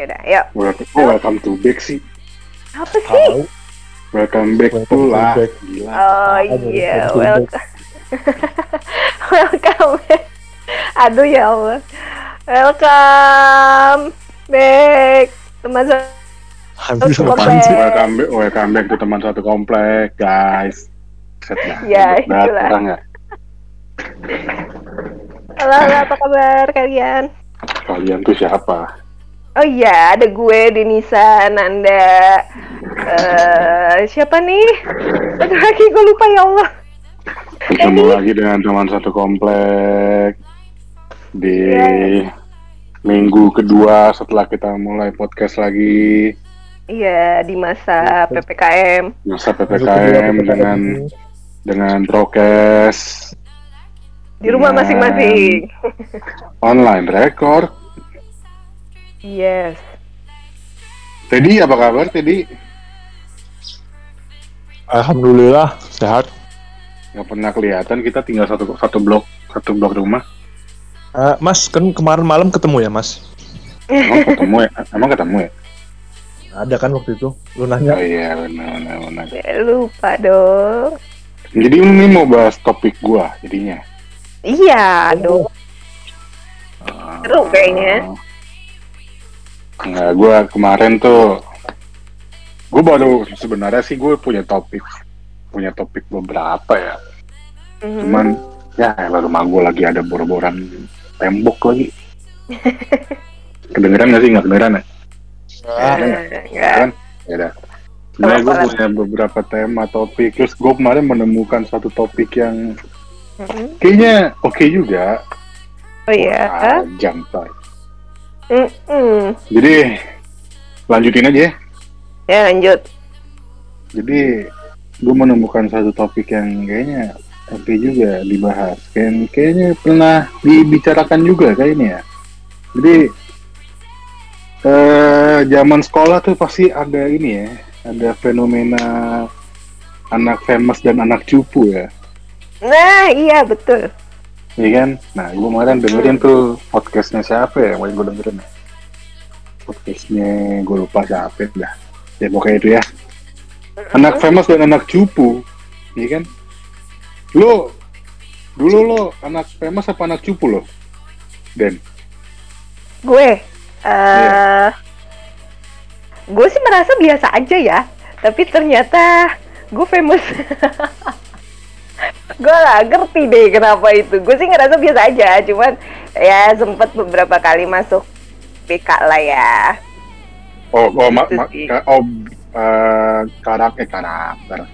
Yaudah, yuk. Welcome, oh, welcome to back sih. Apa sih? Tahu. Welcome back Welcome to lah. back. Gila. Oh ya, iya, welcome to welcome. welcome back. Aduh ya Allah. Welcome back. Teman apaan back. sih? Welcome back, welcome back to teman satu komplek, guys. Set. Ya, itulah. nggak? Halo, halo, apa kabar kalian? Kalian tuh siapa? Oh iya, ada gue, Denisa, Nanda. eh siapa nih? Satu lagi gue lupa ya Allah. Ketemu lagi dengan teman satu komplek di Iya. minggu kedua setelah kita mulai podcast lagi Iya, di masa PPKM. masa ppkm dengan ini. dengan prokes Di rumah masing-masing. online record. Yes. Teddy apa kabar Teddy? Alhamdulillah sehat. Nggak pernah kelihatan kita tinggal satu satu blok satu blok rumah. Eh, mas kan kemarin malam ketemu ya mas? Emang ketemu ya? Emang ketemu ya? Ada kan waktu itu? Lu Oh nanya? iya benar benar benar. Ya, lupa dong. Jadi ini mau bahas topik gua jadinya. Iya, dong. Seru kayaknya. Enggak, gua kemarin tuh gue baru sebenarnya sih gue punya topik punya topik beberapa ya. Mhm. Cuman ya elah, rumah gue lagi ada bor-boran tembok lagi. Kedengeran nggak sih nggak kedengeran ya? Enggak. kan? Ya udah. Sebenarnya gue punya beberapa tema topik. Terus gue kemarin menemukan satu topik yang Mhm. kayaknya oke juga. Oh iya. Jam tay. Mm-mm. Jadi lanjutin aja ya. Ya lanjut. Jadi gue menemukan satu topik yang kayaknya oke juga dibahas. Kayak, kayaknya pernah dibicarakan juga kayaknya ya. Jadi eh zaman sekolah tuh pasti ada ini ya, ada fenomena anak famous dan anak cupu ya. Nah, iya betul. Iya kan? Nah, gue kemarin dengerin tuh podcastnya siapa ya yang paling gue dengerin ya? Podcastnya gue lupa siapa dah. Ya pokoknya itu ya. Anak famous dan anak cupu, iya kan? Lo, dulu lo anak famous apa anak cupu lo? Den, Gue eh Iya. gue sih merasa biasa aja ya. Tapi ternyata gue famous. gue lah ngerti deh kenapa itu. Gue sih ngerasa biasa aja, cuman ya sempet beberapa kali masuk BK lah ya. oh, oh, ma- Gitu ma- sih. ka- oh eh, karakter,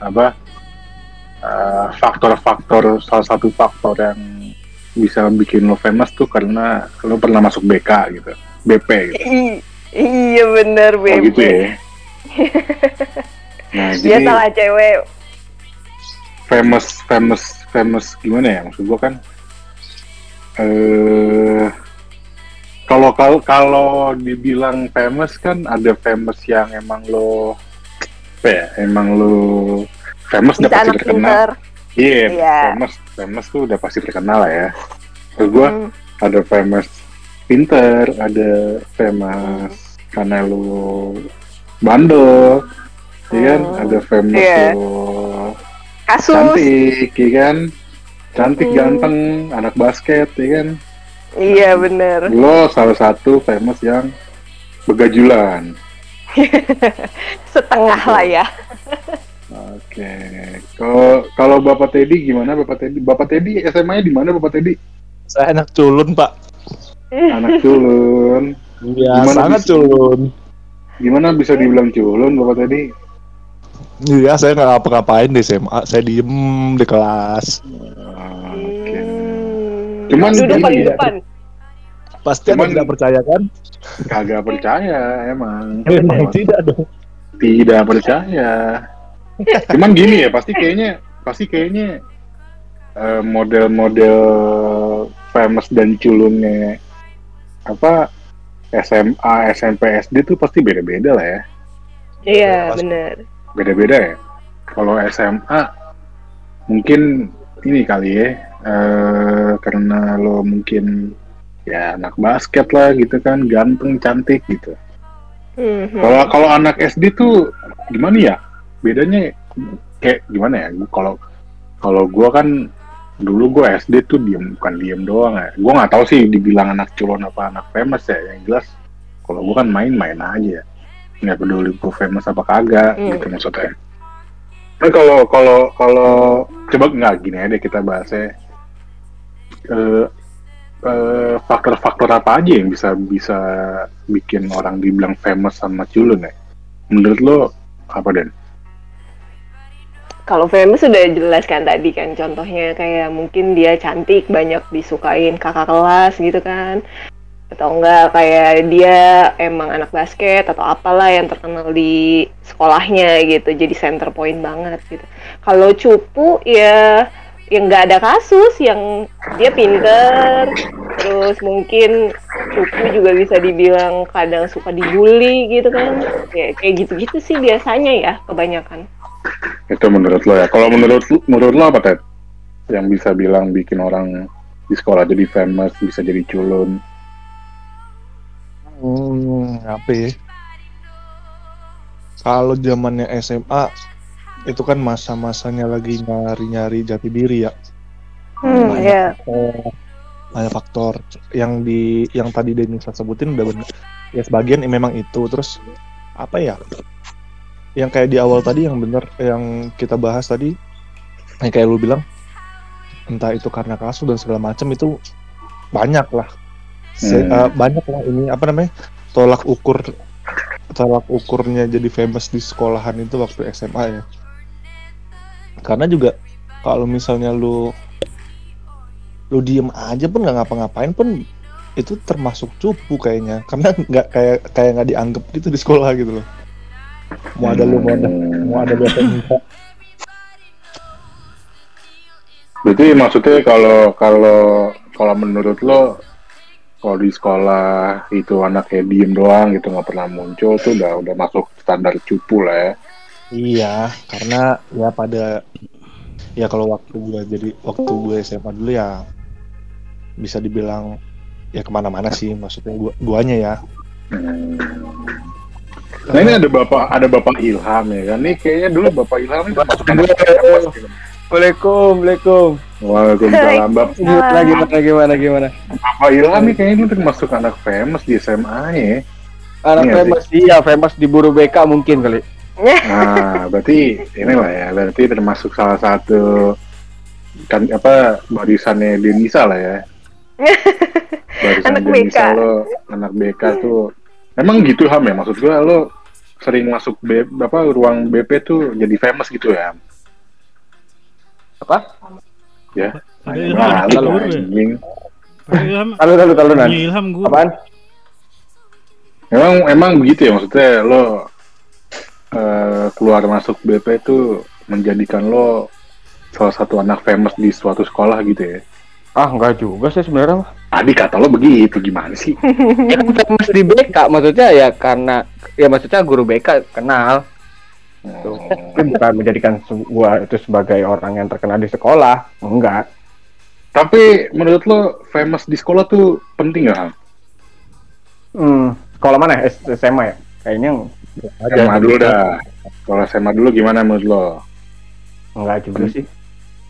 apa? eh, faktor-faktor, salah satu faktor yang bisa bikin lo famous tuh karena lo pernah masuk BK gitu, BP gitu. I- iya bener Oh bebe. gitu ya. Nah, jadi salah cewek. Famous famous famous gimana ya maksud gua kan eh kalau kalau kalau dibilang famous kan ada famous yang emang lo apa ya emang lo famous udah pasti terkenal iya Iya. famous famous tuh udah pasti terkenal lah ya terus gua Hmm. ada famous pinter ada famous karena lo bandel kan Hmm. ada famous Iya. lo Kasus. cantik ya kan cantik Hmm. ganteng anak basket ya kan Iya bener. lo salah satu famous yang begajulan Setengah lah ya. oke kalau kalau bapak Teddy gimana bapak Teddy bapak Teddy SMA nya di mana bapak Teddy saya anak culun pak. anak culun Iya, Gimana sangat bisa? culun. gimana bisa dibilang culun bapak Teddy Iya, saya nggak ngapa-ngapain di SMA. Saya diem di kelas. Oke Hmm. Cuman Duduk gini paling ya. depan. Pasti Cuman- tidak percaya kan? kagak percaya emang Memang tidak dong. tidak percaya cuman gini ya pasti kayaknya pasti kayaknya eh, model-model famous dan culunnya apa SMA SMP SD tuh pasti beda-beda lah ya Iya Pasti. Beda-beda ya kalau SMA mungkin ini kali ya eh karena lo mungkin ya anak basket lah gitu kan, ganteng, cantik gitu. Mhm. Kalau kalau anak SD tuh gimana ya? Bedanya kayak gimana ya? Kalau kalau gua kan dulu gua SD tuh diem bukan diem doang ya. Gua nggak tahu sih dibilang anak culun apa anak famous ya. Yang jelas kalau gua kan main-main aja. Nggak peduli gua famous apa kagak Hmm. gitu maksudnya. Nah kalau kalau kalau coba nggak gini aja deh kita bahasnya. Eh, eh, faktor-faktor apa aja yang bisa bisa bikin orang dibilang famous sama culun ya? Menurut lo apa dan? Kalau famous sudah jelas kan tadi kan contohnya kayak mungkin dia cantik banyak disukain kakak kelas gitu kan atau enggak kayak dia emang anak basket atau apalah yang terkenal di sekolahnya gitu jadi center point banget gitu kalau cupu ya yang nggak ada kasus yang dia pinter terus mungkin cupu juga bisa dibilang kadang suka dibully gitu kan kayak kayak gitu-gitu sih biasanya ya kebanyakan Itu menurut lo ya. Kalau menurut menurut lo apa Ted? Yang bisa bilang bikin orang di sekolah jadi famous, bisa jadi culun. Hmm, apa ya? Kalau zamannya SMA itu kan masa-masanya lagi nyari-nyari jati diri ya. Hmm, Banyak ya. faktor, banyak faktor yang di yang tadi Denisa sebutin udah benar. Ya sebagian memang itu terus apa ya? Yang kayak di awal tadi yang bener yang kita bahas tadi yang kayak lu bilang entah itu karena kasus dan segala macam itu banyak lah. Se- Hmm. eh, banyak lah ini apa namanya? tolak ukur tolak ukurnya jadi famous di sekolahan itu waktu SMA ya. Karena juga kalau misalnya lu lu diem aja pun nggak ngapa-ngapain pun itu termasuk cupu kayaknya karena nggak kayak kayak nggak dianggap gitu di sekolah gitu loh mau ada lu mau ada mau ada Berarti maksudnya kalau kalau kalau menurut lo kalau di sekolah itu anaknya diem doang gitu nggak pernah muncul tuh udah udah masuk standar cupu lah ya. iya karena ya pada ya kalau waktu gua jadi waktu gue SMA dulu ya bisa dibilang ya ke mana-mana sih maksudnya gua guanya ya Hmm. Nah ini ada bapak ada bapak Ilham ya kan? Nih kayaknya dulu bapak Ilham itu masuk anak famous gitu. Waalaikum, Waalaikum. Waalaikumsalam. Bap- Gimana, gimana, gimana, gimana? Bapak Ilham nih kayaknya dulu termasuk anak famous di SMA ya. Anak Iya, famous, iya, famous di buru BK mungkin kali. Nah, berarti inilah ya, berarti termasuk salah satu kan apa barisannya Denisa lah ya. Barisan Anak Denisa BK. lo anak BK tuh. Emang gitu Ham ya maksud gua lo sering masuk B, apa ruang BP tuh jadi famous gitu ya. Apa? Ya. Ada Nah, Ilham guru ya? anjing. Ilham Lalu, lalu, lalu, Nan. punya Ilham guru. Apaan? Emang emang begitu ya maksudnya lo eh, keluar masuk BP tuh menjadikan lo salah satu anak famous di suatu sekolah gitu ya. Ah, enggak juga sih sebenarnya. Tadi kata lo begitu gimana sih? Ya kan famous di BK, maksudnya ya karena ya maksudnya guru BK kenal. Tapi bukan menjadikan se- gua itu sebagai orang yang terkenal di sekolah. Enggak. Tapi menurut lo famous di sekolah tuh penting gak? Ham? Hmm, sekolah mana? SMA ya? Kayaknya SMA dulu dah. Kalau SMA dulu gimana menurut lo? enggak juga sih.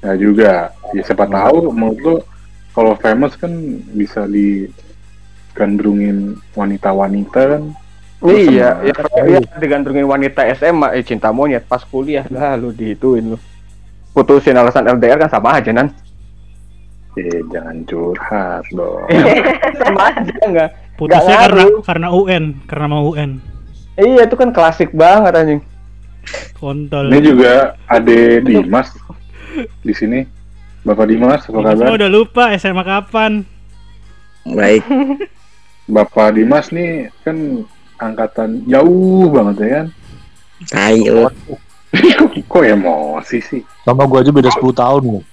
Ya juga. Ya siapa tahu menurut lo kalau famous kan bisa digandrungin wanita-wanita kan. Iya, sama- ya, ya digantungin wanita SMA, eh cinta monyet pas kuliah lah lu dihituin lu. Putusin alasan LDR kan sama aja nan. Eh jangan curhat dong. sama aja enggak. Putusnya Nggak karena karena UN, karena mau UN. Iya itu kan klasik banget anjing. Kontol. Ini juga Ade Dimas di sini. Bapak Dimas, apa semua kabar? udah lupa SMA kapan. Baik, Bapak Dimas nih kan angkatan jauh banget ya kan? lu. Kok emosi sih? sama gua aja beda 10 tahun loh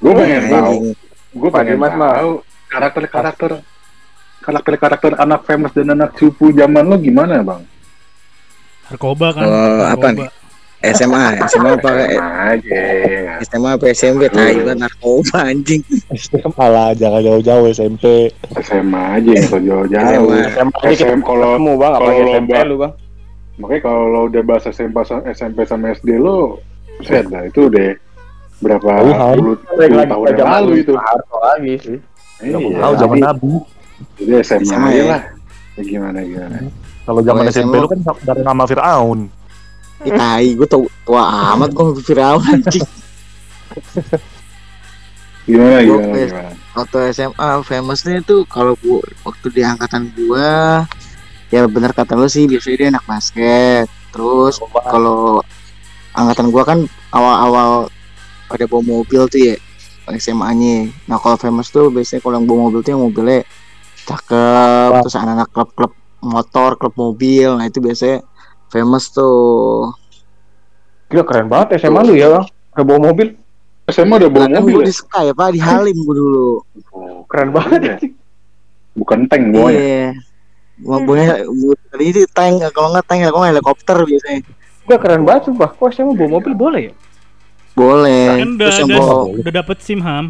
Gue pengen tahu. Anjing. Gue pengen mah. tahu karakter-karakter karakter-karakter anak famous dan anak cupu zaman lo gimana bang? Narkoba kan. Oh, apa narkoba. SMA, SMA apa SMA aja. SMA apa SMP tai banget narkoba anjing. SMA lah jangan jauh-jauh SMP SMA aja yang so jauh-jauh. SMA. SMA aja kita SM kalau ketemu bang, apalagi lo SMP lu bang. makanya kalau lo udah bahas SMP SMP sama SD lo, set dah itu udah berapa puluh, tahun yang lalu itu. Harto lagi sih. Iya, tahu zaman Nabi Jadi SMA SMA aja ya. lah. Ya, gimana gimana. kalau zaman SMP SMA lu kan dari nama Fir'aun Ih, tai, gue tau tua amat kok viral anjing. Gimana gimana. Waktu SMA famousnya itu kalau gua waktu di angkatan gua ya bener kata lu sih biasanya dia anak basket. Terus kalau angkatan gua kan awal-awal pada bawa mobil tuh ya SMA-nya. Nah kalau famous tuh biasanya kalau yang bawa mobil tuh yang mobilnya cakep, terus anak-anak klub-klub motor, klub mobil. Nah itu biasanya famous tuh. Gila keren banget SMA lu ya bang. Ke bawa mobil. SMA udah bawa kan mobil gua ya? di Sky ya Pak, di Halim gua dulu. Oh, Keren banget. ya. Bukan tank boy. Iya. Mau punya tadi itu tank kalau nggak tank kalau nggak helikopter biasanya. Gila keren banget sumpah. Kok SMA bawa mobil boleh ya? Boleh. Kan udah, Terus yang udah, bawa udah dapet SIM ham.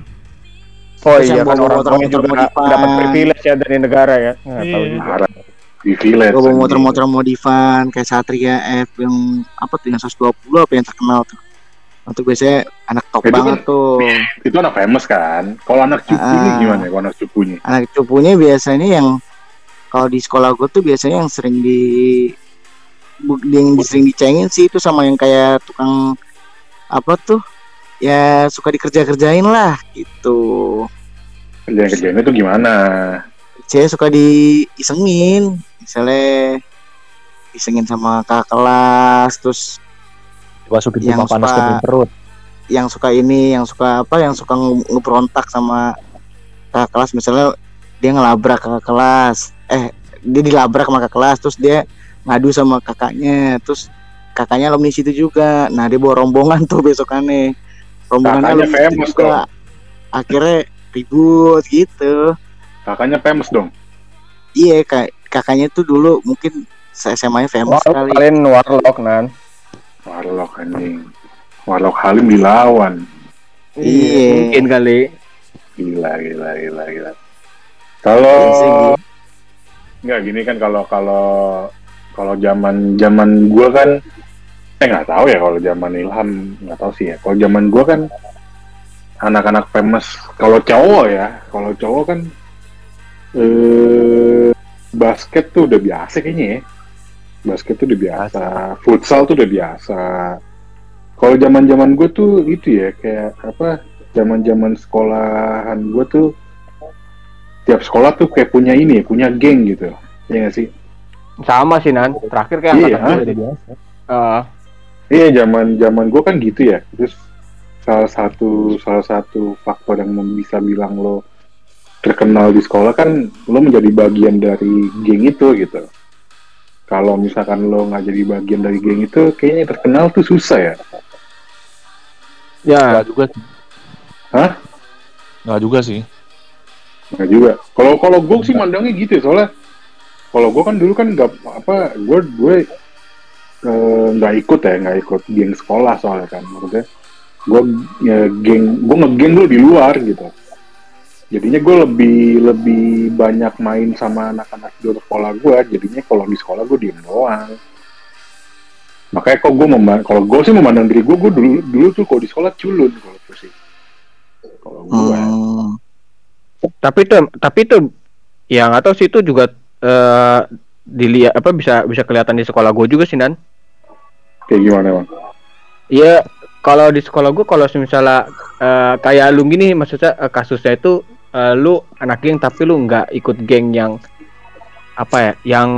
Oh iya kan bawa orang motor- tuanya motor juga dapat privilege ya dari negara ya. Nggak tahu Iya. juga. Village. bawa anjing. motor-motor modifan kayak Satria F yang apa tuh yang 120 apa yang terkenal tuh. Itu biasanya anak top Itu kan- banget tuh. Itu anak famous kan. Kalau anak cupunya Ah. gimana? Kalau anak cupunya? Anak cupunya biasanya yang kalau di sekolah gue tuh biasanya yang sering di yang sering dicengin sih itu sama yang kayak tukang apa tuh ya suka dikerja-kerjain lah gitu. Kerjaan-kerjaannya tuh gimana? Saya suka diisengin. Misalnya disengin sama kakak kelas terus masukin Yang rumah panas suka- ke perut. yang suka ini yang suka apa yang suka nge- ngeberontak sama kakak kelas. Misalnya dia ngelabrak kakak kelas. Eh dia dilabrak sama kakak kelas terus dia ngadu sama kakaknya. Terus kakaknya alumni situ juga. Nah dia bawa rombongan tuh besokannya. Rombongannya Kakaknya alumni situ famous juga. akhirnya ribut gitu Kakaknya famous dong. iya kak kakaknya tuh dulu mungkin SMA nya famous Wah, kali kalian warlock nan. Warlock anjing. Warlock Halim dilawan. Iya. Mungkin kali. Gila, gila, gila, gila. Iya Kalau Gi. nggak gini kan kalau kalau kalau zaman zaman gua kan eh nggak tahu ya kalau zaman Ilham nggak tahu sih ya. Kalau zaman gua kan anak-anak famous kalau cowok ya, kalau cowok kan eh basket tuh udah biasa kayaknya ya. Basket tuh udah biasa, futsal tuh udah biasa. Kalau zaman-zaman gue tuh itu ya kayak apa? Zaman-zaman sekolahan gue tuh tiap sekolah tuh kayak punya ini, punya geng gitu. Iya nggak sih? Sama sih nan. Terakhir kayak Iya. angkatan gue udah jadi. biasa Eh, Iya zaman zaman gue kan gitu ya. Terus salah satu salah satu faktor yang bisa bilang lo terkenal di sekolah kan lo menjadi bagian dari geng itu gitu. Kalau misalkan lo nggak jadi bagian dari geng itu, kayaknya terkenal tuh susah ya. ya. nggak juga sih Hah? nggak juga sih Nggak juga. Kalau kalau gue sih mandangnya gitu ya, soalnya kalau gue kan dulu kan nggak apa gue gue eh, nggak ikut ya nggak ikut geng sekolah soalnya kan maksudnya gue ya, geng gue ngegeng dulu di luar gitu jadinya gue lebih lebih banyak main sama anak-anak di sekolah gue jadinya kalau di sekolah gue diem doang. Makanya kok gue memandang kalau gue sih memandang diri gue gue dulu dulu tuh kalau di sekolah culun kalau gue sih. Kalau gue Hmm. Tapi itu tapi itu ya nggak tahu sih itu juga eh dilihat apa bisa bisa kelihatan di sekolah gue juga sih nan. kayak gimana bang? Iya kalau di sekolah gue kalau misalnya eh, kayak lu gini maksudnya eh, kasusnya itu eh, lu anak geng tapi lu nggak ikut geng yang apa ya yang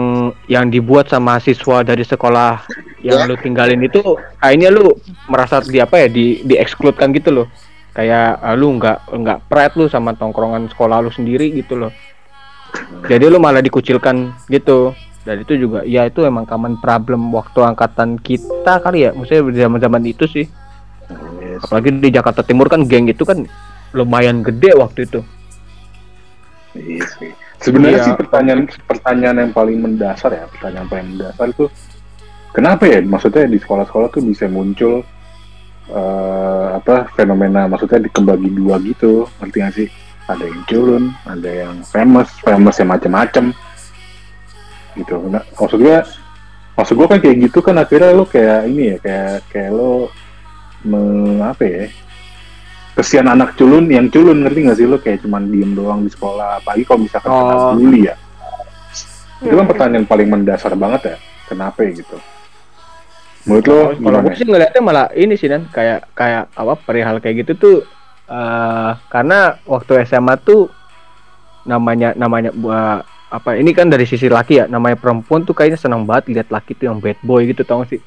yang dibuat sama siswa dari sekolah yang lu tinggalin itu akhirnya lu merasa di apa ya di di exclude-kan gitu loh. Kayak eh, lu nggak nggak pride lu sama tongkrongan sekolah lu sendiri gitu loh. Jadi lu malah dikucilkan gitu. Dan itu juga ya itu emang common problem waktu angkatan kita kali ya. Maksudnya di zaman zaman itu sih. Yes. apalagi di Jakarta Timur kan geng itu kan lumayan gede waktu itu Iya sih. Sebenarnya Iya. sih pertanyaan pertanyaan yang paling mendasar ya, pertanyaan paling mendasar itu kenapa ya maksudnya di sekolah-sekolah tuh bisa muncul eh, apa fenomena maksudnya dikembagi dua gitu ngerti gak sih ada yang culun ada yang famous famous yang macem-macem gitu nah, maksud gue maksud gue kan kayak gitu kan akhirnya lo kayak ini ya kayak kayak lo me, apa ya kesian anak culun yang culun ngerti gak sih lo? Kayak cuman diem doang di sekolah apalagi kalau misalkan kena Oh. bully ya. Itu kan Hmm. pertanyaan paling mendasar banget ya kenapa ya gitu? Menurut lo Kalau gue sih ngeliatnya malah ini sih dan. Kayak kayak apa perihal kayak gitu tuh eh karena waktu SMA tuh namanya namanya buah apa ini kan dari sisi laki ya namanya perempuan tuh kayaknya senang banget lihat laki tuh yang bad boy gitu tau gak sih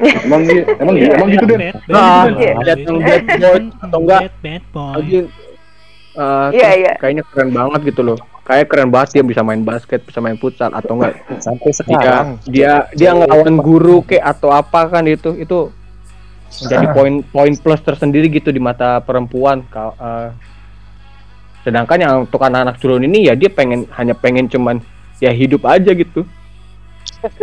emang dia emang Iya. emang gitu deh Nah, bad, iya. bad, lihat yang bad boy atau enggak Bad, boy. lagi eh, Iya, terus iya. kayaknya keren banget gitu loh kayak keren banget dia bisa main basket bisa main futsal atau enggak sampai sekarang dia dia ngelawan guru kek atau apa kan itu itu menjadi poin poin plus tersendiri gitu di mata perempuan eh, sedangkan yang untuk anak-anak culun ini ya dia pengen hanya pengen cuman ya hidup aja gitu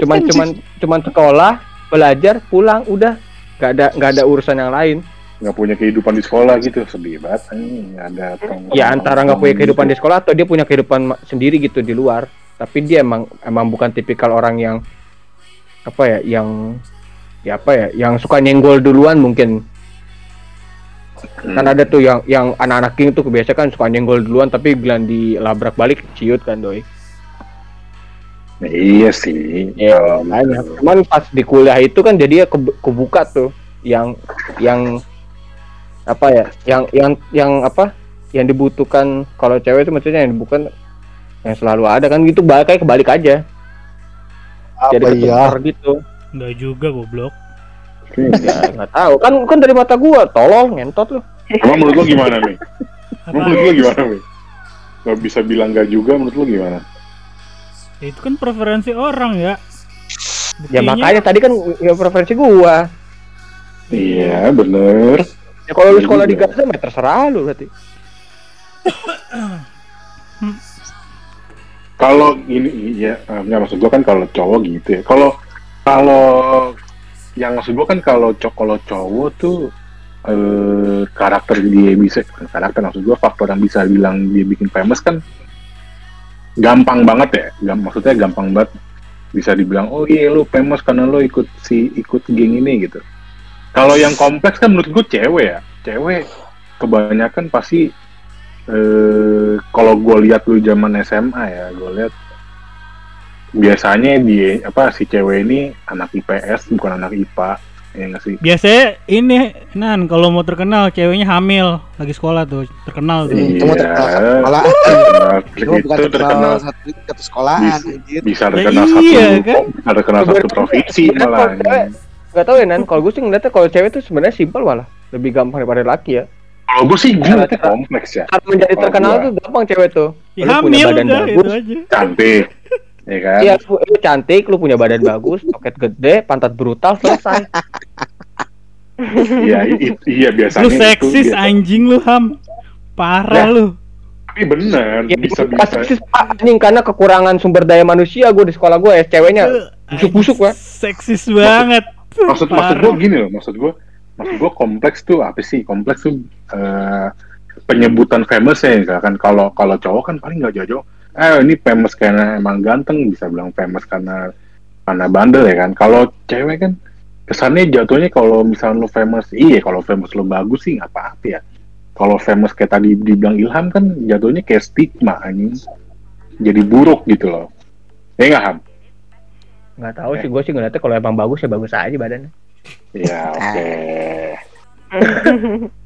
cuman cuman cuman sekolah belajar pulang udah. Nggak ada nggak ada urusan yang lain. Nggak punya kehidupan di sekolah gitu. Sedih banget. Nggak ada tong- ya antara nggak punya kehidupan di sekolah atau dia punya kehidupan sendiri gitu di luar. Tapi dia emang emang bukan tipikal orang yang apa ya yang ya apa ya yang suka nyenggol duluan mungkin. Hmm. kan ada tuh yang yang anak-anak king tuh kebiasaan kan suka nyenggol duluan tapi bilang dilabrak balik ciut kan doi iya sih. Ya kalau makanya. gitu. cuman pas di kuliah itu kan jadi ya ke- kebuka tuh. Yang yang apa ya? Yang yang yang apa? Yang dibutuhkan kalau cewek itu maksudnya yang dibutuhkan yang selalu ada kan gitu. Balik kayak kebalik aja. Jadi apa iya ketukar gitu. Enggak juga goblok. ya nggak tahu. Kan kan dari mata gua tolol ngentot lu. Emang menurut lo gimana nih menurut lo gimana nih nggak bisa bilang nggak juga menurut lo gimana? Ya, itu kan preferensi orang ya. ya Buktinya- makanya tadi kan ya preferensi gua iya bener ya kalau lu Iya sekolah di juga. Gaza ya terserah lu berarti kalau ini iya nggak maksud gua kan kalau cowok gitu ya kalau kalau yang maksud gua kan kalau cowok kalau cowok tuh eh, karakter dia bisa karakter maksud gua faktor yang bisa bilang dia bikin famous kan gampang banget ya. Gam- maksudnya gampang banget. Bisa dibilang oh iya lu famous karena lu ikut si ikut geng ini gitu. Kalau yang kompleks kan menurut gue cewek ya. Cewek kebanyakan pasti eh kalau gue lihat dulu zaman SMA ya gue lihat biasanya di apa si cewek ini anak IPS bukan anak IPA ya sih Biasanya ini Nan kalau mau terkenal ceweknya hamil lagi sekolah tuh terkenal tuh. Iya. Itu mau terkenal satu sekolah. terkenal Itu bukan terkenal terkenal satu, satu sekolahan Bisa. bisa Ya terkenal iya, satu kan? bisa terkenal satu provinsi malah nggak tahu ya nan kalau gue sih ngeliatnya kalau cewek tuh sebenarnya simpel malah lebih gampang daripada laki ya kalau gue sih gue ngeliatnya kompleks ya cara menjadi terkenal tuh gampang cewek tuh Ya, punya hamil badan udah bagus. itu aja. cantik ya kan Iya, lu, lu cantik, lu punya badan bagus, toket gede, pantat brutal, selesai. iya iya biasanya Lu itu seksis biasa. anjing lu ham. Parah Ya. lu. tapi bener Ya, bisa bisa seksis, Pak. Anjing, karena kekurangan sumber daya manusia gue di sekolah gue ya, ceweknya busuk-busuk, Pak. Seksis banget. maksud maksud Parah. gue gini loh maksud gue maksud gue kompleks tuh apa sih kompleks tuh eh, penyebutan famous ya misalkan kalau kalau cowok kan paling nggak jauh-jauh eh ini famous karena emang ganteng bisa bilang famous karena karena bandel ya kan. Kalau cewek kan kesannya jatuhnya kalau misalnya lu famous iya kalau famous lu bagus sih nggak apa-apa ya. Kalau famous kayak tadi dibilang Ilham kan jatuhnya kayak stigma anjing. Jadi buruk gitu loh. Ya nggak Ham? Nggak tahu sih, gue sih ngeliatnya kalau emang bagus ya bagus aja badannya. Ya oke.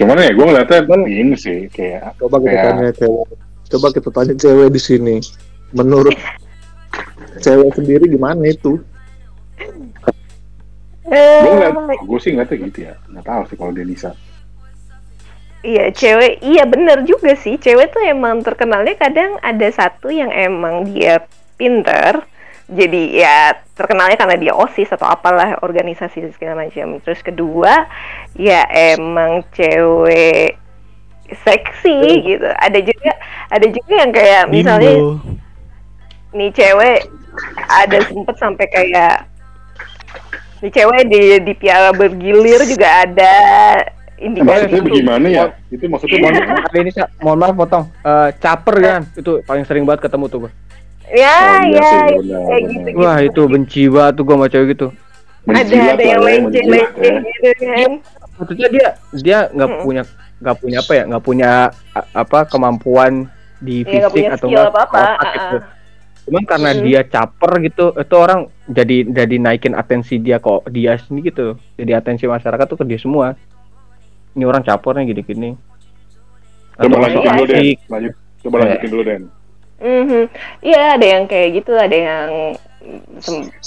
Cuman ya gue ngeliatnya ini sih kayak coba kita Kayak- tanya cewek coba kita tanya cewek di sini menurut cewek sendiri gimana itu gue ngeliat Eh, gue sih ngeliatnya gitu ya. Nggak tahu sih kalau Denisa. Iya cewek, iya bener juga sih. Cewek tuh emang terkenalnya kadang ada satu yang emang dia pinter, jadi ya terkenalnya karena dia osis atau apalah organisasi segala macam. Terus kedua, ya emang cewek seksi gitu. Ada juga, ada juga yang kayak misalnya Bimbo. nih cewek ada sempet sampai kayak di cewek di di piala bergilir juga ada indikasi itu itu. gimana ya? Itu maksudnya Mohon mana? ada ini Sa. mohon maaf potong. Eh, caper kan itu paling sering banget ketemu tuh gua. Ya, Oh, iya ya, ya, kayak benar. gitu. Wah itu benci banget tuh gua sama cewek gitu. ada ada yang lah ya, leceh leceh ya. gitu kan. Maksudnya dia dia nggak punya nggak punya apa ya nggak punya a- apa kemampuan di Iya, nggak fisik punya atau nggak apa-apa, otak ah, gitu. ah. Cuman karena Mm-mm. dia caper gitu, itu orang jadi jadi naikin atensi dia kok dia sendiri gitu. Jadi atensi masyarakat tuh ke dia semua. Ini orang caper nih gini-gini. Coba Atau lanjutin dulu Den. Lanjut. Coba Iya. lanjutin dulu Den. Mhm. Iya, ada yang kayak gitu, ada yang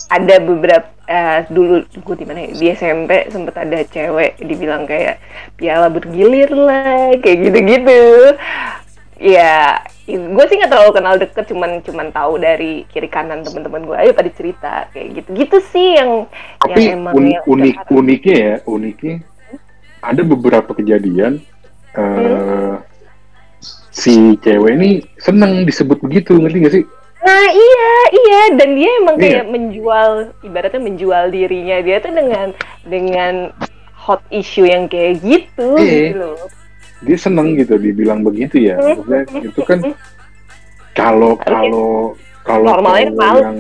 ada beberapa eh, dulu gue di mana ya? Di SMP sempet ada cewek dibilang kayak piala bergilir lah, kayak gitu-gitu. Ya, gue sih nggak terlalu kenal deket, cuman cuman tahu dari kiri kanan teman-teman gue aja pada cerita kayak gitu-gitu sih yang Tapi yang emang un- yang unik uniknya ya, uniknya ada beberapa kejadian eh Hmm. si cewek ini seneng disebut begitu, ngerti gak sih? Nah iya iya dan dia emang Iya. kayak menjual ibaratnya menjual dirinya dia tuh dengan dengan hot issue yang kayak gitu Iya. gitu loh. Dia seneng gitu dibilang begitu ya. Maksudnya itu kan kalau kalau kalau Normalnya malu. yang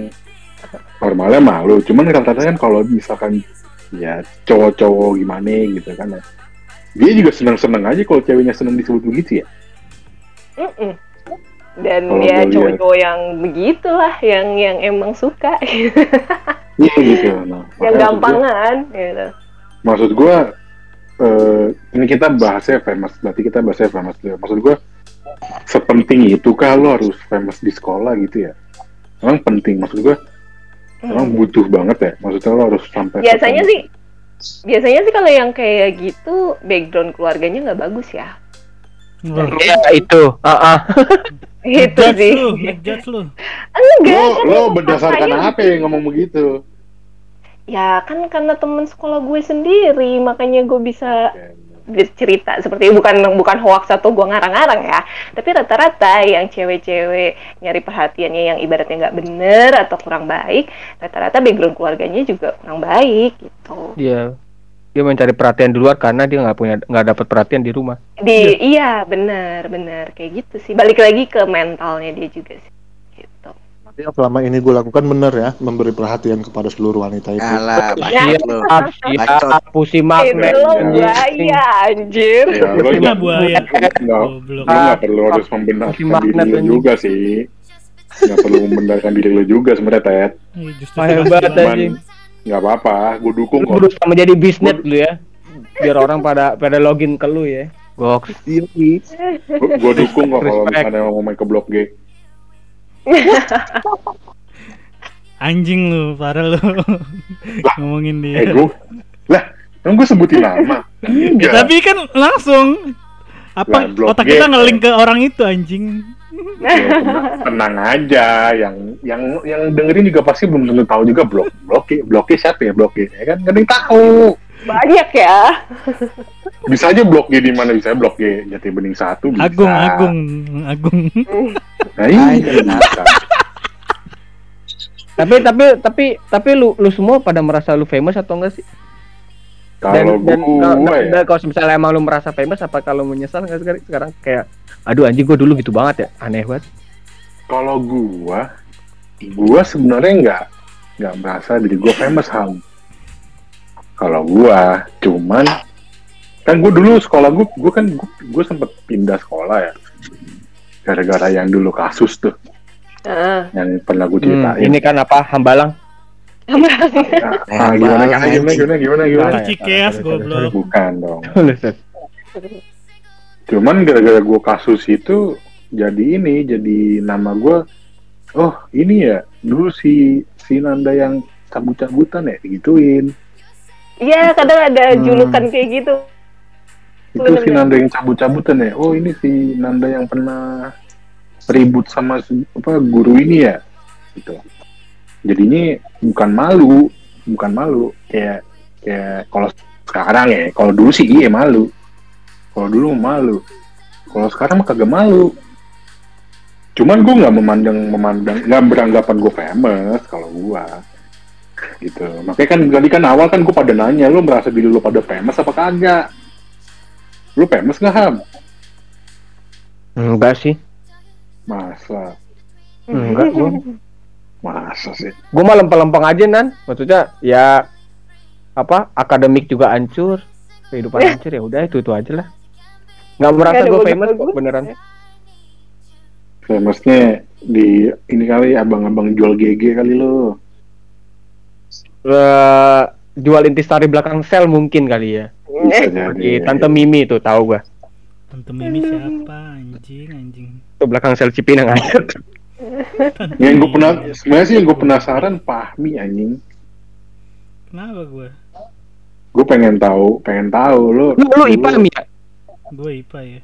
normalnya malu, cuman rata-rata kan kalau misalkan ya cowok-cowok gimana gitu kan ya. Dia juga seneng-seneng aja kalau ceweknya seneng disebut begitu ya. Mm-mm. Dan Kalau ya gue lihat. cowok-cowok yang begitulah yang yang emang suka Iya gitu. Nah, yang maksud gua- gampangan gitu. maksud gue eh ini kita bahasnya famous berarti kita bahasnya famous maksud gue sepenting itu lo harus famous di sekolah gitu ya emang penting maksud gue emang Hmm. butuh banget ya maksudnya lo harus sampai Biasanya sih biasanya sih kalau yang kayak gitu background keluarganya nggak bagus ya. Wah, Ya itu. Ah, ah. Itu ngejudge sih. lu, ngejudge lu. Enggak. lo kan lo berdasarkan apa yang ngomong begitu Ya kan karena temen sekolah gue sendiri makanya gue bisa bercerita seperti bukan bukan hoax atau gue ngarang-ngarang ya tapi rata-rata yang cewek-cewek nyari perhatiannya yang ibaratnya nggak bener atau kurang baik rata-rata background keluarganya juga kurang baik gitu Dia dia mencari perhatian di luar karena dia nggak punya nggak dapat perhatian di rumah. di iya bener bener kayak gitu sih balik lagi ke mentalnya dia juga sih gitu Tapi yang selama ini gue lakukan bener ya, memberi perhatian kepada seluruh wanita itu. Alah, Ya. siap, pusi magnet. lo anjing. buaya anjir ya lo buaya. lo nggak perlu harus membenarkan diri juga sih nggak perlu membenarkan diri lo juga sebenarnya Ted hebat, banget. anjing. Nggak apa-apa gue dukung Lu kok berusaha menjadi bisnet lu ya. Biar orang pada pada login ke lu ya. Goks. gue dukung kok kalau misalnya mau main ke blok G Anjing lu, parah lu. Ngomongin dia. eh gue lah emang gue sebutin nama Ya, tapi kan langsung apa Lah, otak G, kita ngelink eh. ke orang itu anjing. Ya, tenang, tenang aja. Yang yang yang dengerin juga pasti belum tentu tahu juga blok blok G blok G siapa ya blok G ya kan nggak ada yang tahu. Banyak ya. Bisa aja blok G di mana bisa blok G Jati Bening satu bisa. Agung, Agung, Agung. nah iya. Tapi tapi tapi tapi lu lu semua pada merasa lu famous atau enggak sih? kalau dan gue kalau- ya. dan kalau misalnya emang lu merasa famous apa kalau menyesal nggak sekarang? Kayak aduh anjing gue dulu gitu banget ya. Aneh banget. Kalau gua gua sebenarnya nggak nggak merasa diri gua famous ham. Kalau gua cuman kan gua dulu sekolah gua gua kan gua, gua sempet pindah sekolah ya. Gara-gara yang dulu kasus tuh. Heeh. yang pernah gua Hmm, ceritain. ini kan apa? Hambalang? Ah, gimana, gimana gimana gimana gimana gimana? Salah ya, Cikeas, salah, goblok. salah, bukan dong. Salah. Cuman gara-gara gua kasus itu jadi ini jadi nama gua oh ini ya dulu si si Nanda yang cabut-cabutan ya digituin. Iya, kadang ada Hmm. julukan kayak gitu. itu si Bener. Nanda yang cabut-cabutan ya? Oh ini si Nanda yang pernah ribut sama si- apa guru ini ya? Gitu. Jadinya bukan malu bukan malu. Kayak kayak kalau sekarang ya kalau dulu sih iya malu kalau dulu malu kalau sekarang mah kagak malu Cuman gue nggak memandang memandang nggak beranggapan gue famous kalau gue gitu. Makanya kan tadi kan awal kan gue pada nanya lu merasa diri lu pada famous apa kagak? Lu famous nggak ham? Enggak sih. Masa, Enggak gua. masa sih? Gua mah lempeng-lempeng aja nan. Maksudnya ya apa? Akademik juga hancur. Kehidupan hancur ya udah itu itu aja lah. Nggak merasa gue famous kok beneran. Famousnya di ini kali abang-abang jual GG kali lu. Eh, jual intisari belakang sel mungkin kali ya. Eh. Di Tante Mimi tuh tahu gua. Tante Mimi siapa anjing anjing. Itu belakang sel Cipinang aja. Tante Yang gue pernah, sebenarnya sih yang gue penasaran Fahmi anjing. Kenapa gue? Gue pengen tahu, pengen tahu lu. Lu, lu IPA Mi ya? Gue IPA ya.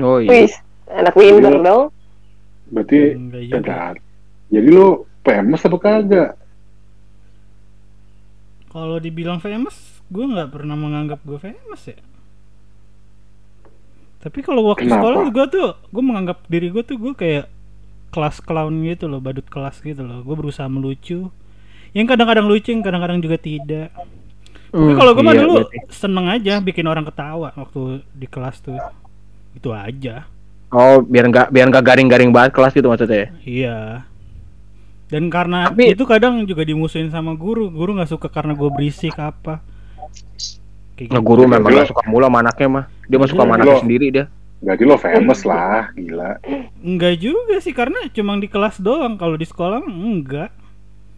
Oh iya. Wis, anak Iya. dong. Berarti Enggak juga. Bentar. Jadi lu famous apa kagak? Kalau dibilang famous, gue nggak pernah menganggap gue famous ya. Tapi kalau waktu Kenapa? sekolah gue tuh, gue menganggap diri gue tuh gue kayak kelas clown gitu loh, badut kelas gitu loh. Gue berusaha melucu. Yang kadang-kadang lucu, yang kadang-kadang juga tidak. Tapi Hmm, kalau gue mah iya, dulu berarti. seneng aja bikin orang ketawa waktu di kelas tuh. Itu aja. Oh, biar nggak biar nggak garing-garing banget kelas gitu maksudnya ya. Iya. Dan karena Tapi- itu kadang juga dimusuhin sama guru. Guru nggak suka karena gue berisik apa. Kayak Nah, gitu. guru memang gak suka mulu sama anaknya mah. Dia mah suka sama anaknya sendiri dia. Berarti lo famous lah, gila. Enggak juga sih karena cuma di kelas doang. Kalau di sekolah enggak.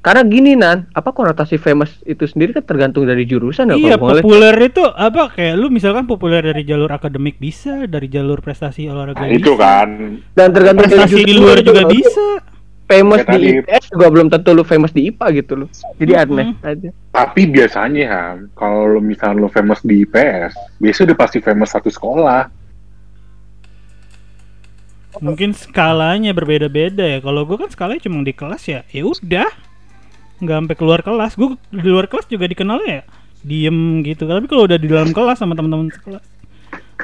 Karena gini Nan, apa konotasi famous itu sendiri kan tergantung dari jurusan ya iya, populer itu apa kayak lu misalkan populer dari jalur akademik bisa, dari jalur prestasi olahraga Nah, bisa. itu kan. Dan tergantung dari Prestasi di jurusan luar juga Lu bisa. Famous Ya, di tadi- IPS juga belum tentu lu famous di IPA gitu loh. Jadi aneh aja. Tapi biasanya Ham, kalau misalnya lo famous di IPS, biasanya udah pasti famous satu sekolah. Mungkin skalanya berbeda-beda ya. Kalau gua kan skalanya cuma di kelas ya. Ya udah. Nggak sampai keluar kelas. Gua di luar kelas juga dikenalnya ya diem gitu. Tapi kalau udah di dalam kelas sama teman-teman sekelas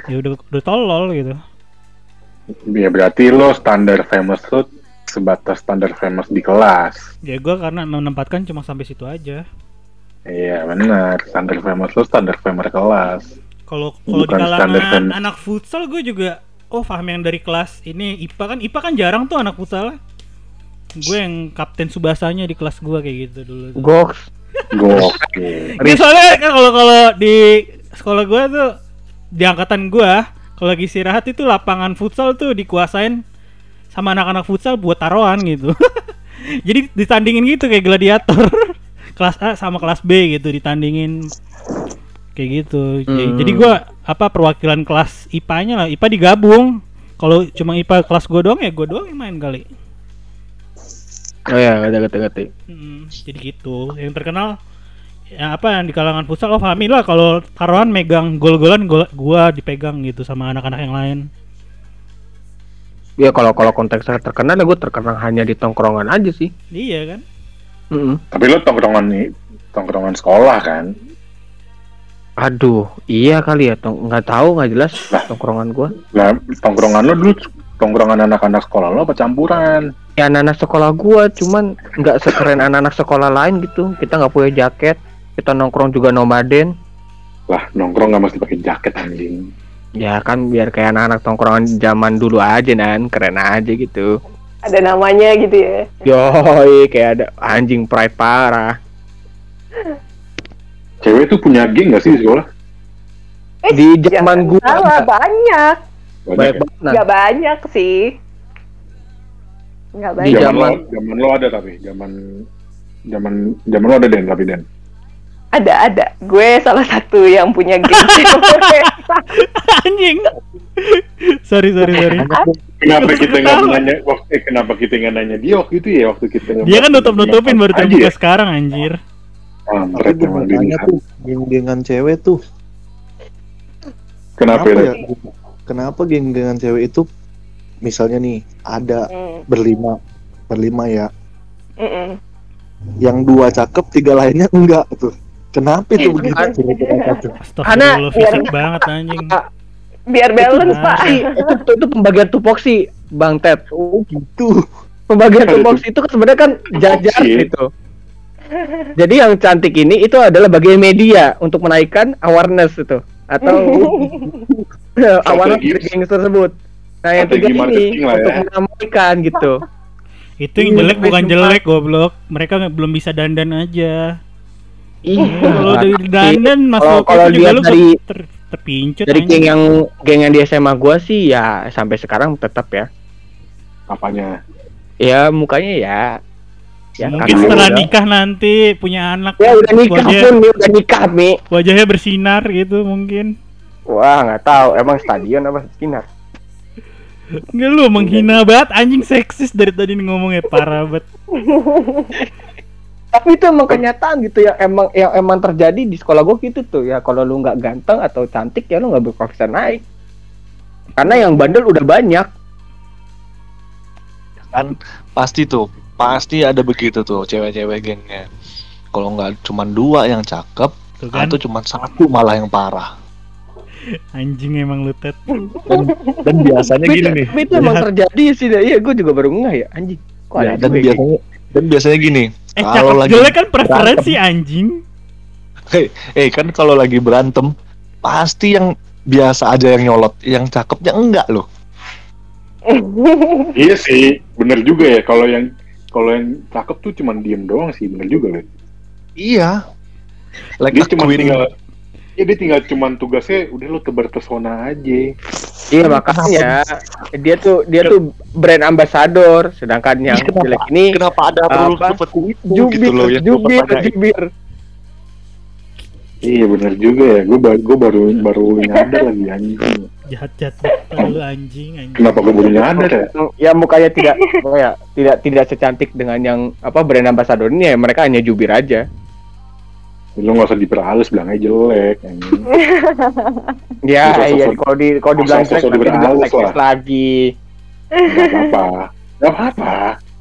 ya udah udah tolol gitu. Ya berarti lo standar famous lo sebatas standar famous di kelas. Ya gua karena menempatkan cuma sampai situ aja. Iya benar, standar famous lo standar famous kelas. Kalau kalau di kalangan anak futsal gue juga oh paham yang dari kelas ini IPA kan IPA kan jarang tuh anak futsal. Gue yang kapten subasanya di kelas gua kayak gitu dulu. tuh. Goks. Gokil. Ya, soalnya kan kalau kalau di sekolah gua tuh di angkatan gua kalau lagi istirahat itu lapangan futsal tuh dikuasain sama anak-anak futsal buat taruhan gitu. Jadi ditandingin gitu kayak gladiator. kelas A sama kelas B gitu ditandingin kayak gitu. Jadi- Hmm. Jadi gua apa perwakilan kelas IPA-nya lah. IPA digabung. Kalau cuma IPA kelas gua doang ya gua doang yang main kali. Oh ya, gak gati Hmm, jadi gitu. Yang terkenal ya apa yang di kalangan futsal oh Fahmi lah kalau taruhan megang gol-golan gol gua dipegang gitu sama anak-anak yang lain. Ya kalau kalau konteksnya terkenal ya gue terkenal hanya di tongkrongan aja sih. Iya kan? Mm-mm. Tapi lo tongkrongan nih, tongkrongan sekolah kan? Aduh, iya kali ya, tong nggak tahu nggak jelas tongkrongan gua. Lah tongkrongan lo dulu tongkrongan anak-anak sekolah lo apa campuran? Ya anak-anak sekolah gua, cuman nggak sekeren anak-anak sekolah lain gitu. Kita nggak punya jaket, kita nongkrong juga nomaden. Lah nongkrong nggak mesti pakai jaket anjing. Ya kan biar kayak anak-anak tongkrongan zaman dulu aja nan, keren aja gitu. Ada namanya gitu ya. Yoi, kayak ada anjing pride parah. Cewek tuh punya geng nggak sih di sekolah? Eh, Di zaman jangan gua salah, banyak. Banyak banyak ya? banget. Nggak banyak sih. Nggak Di banyak. Zaman, zaman- lo, zaman lo ada tapi zaman zaman zaman lo ada den tapi den. Ada, ada. Gue salah satu yang punya geng cewek. Anjing. sorry sorry sorry. Kenapa kita nggak nanya waktu eh, kenapa kita nggak nanya dia waktu itu ya waktu kita Dia kan nutup nutupin baru terbuka ya? sekarang anjir. Kampret Tapi gue emang mau tanya Dini. tuh, geng-gengan cewek tuh, Kenapa kenapa ya? ya? Kenapa geng-gengan cewek itu, misalnya nih, ada Hmm, berlima, berlima ya, mm-mm. yang dua cakep, tiga lainnya enggak tuh. Kenapa itu begitu? Kira-kira tuh? Astagfirullah biar- fisik banget anjing. Biar balance, Pak. itu, itu, itu pembagian tupoksi Bang Ted. Oh gitu. Pembagian Ada tupoks itu kan sebenarnya kan jajar Tupoksi gitu. Jadi yang cantik ini itu adalah bagian media untuk menaikkan awareness itu atau Strategi- geng tersebut. Nah yang tiga ini marketing lah untuk ya. menamaikan gitu. Itu yang Iya, jelek bukan jelek goblok. Mereka belum bisa dandan aja. Iya. Kalau dari tapi dandan Mas kalau- juga lu dari- ter, terpincut dari geng yang geng yang di SMA gua sih ya sampai sekarang tetap ya. Apanya? Ya mukanya ya. Ya Mungkin setelah udah. nikah nanti punya anak Ya udah nikah wajah, pun, ya udah nikah Mi. wajahnya bersinar gitu mungkin. Wah nggak tahu emang stadion apa sinar. Enggak lu menghina banget anjing seksis dari tadi nih ngomongnya parah banget. Tapi itu emang kenyataan gitu ya emang yang emang terjadi di sekolah gua gitu tuh ya kalau lu nggak ganteng atau cantik ya lu nggak bisa naik. Karena yang bandel udah banyak. Kan pasti tuh, pasti ada begitu tuh cewek-cewek gengnya. Kalau nggak cuma dua yang cakep, Tuh kan atau cuma satu malah yang parah. Anjing emang lu tet. Dan, dan biasanya gini itu- nih. tapi itu emang terjadi sih. Iya gua juga baru ngeh ya anjing. Kok ya, ada dan juga ya? biasanya dan biasanya gini. Eh kalau lagi jelek kan preferensi anjing. eh kan kalau lagi berantem pasti yang biasa aja yang nyolot, yang cakepnya enggak loh. Iya sih, bener juga ya. Kalau yang kalau yang cakep tuh cuman diem doang sih, bener juga loh. Iya. Like Dia cuma tinggal, ya dia tinggal cuman tugasnya udah lo tebar pesona aja. Iya makanya dia tuh dia tuh brand ambassador sedangkan yang Kenapa? jelek ini Kenapa ada perlu Apa? seperti itu jubir gitu loh yang jubir jubir. Iya bener juga ya. Gue baru gue baru baru nyadar lagi anjing. Jahat jahat lu anjing anjing. Kenapa gue baru nyadar ya? Ya mukanya tidak apa ya tidak tidak secantik dengan yang apa brand ambassador ini ya mereka hanya jubir aja. Lo nggak usah diperhalus bilangnya jelek. Anjing. Ya iya kalau di kalau dibilang jelek dibilang seksis lagi. Gak apa-apa. Gak apa-apa.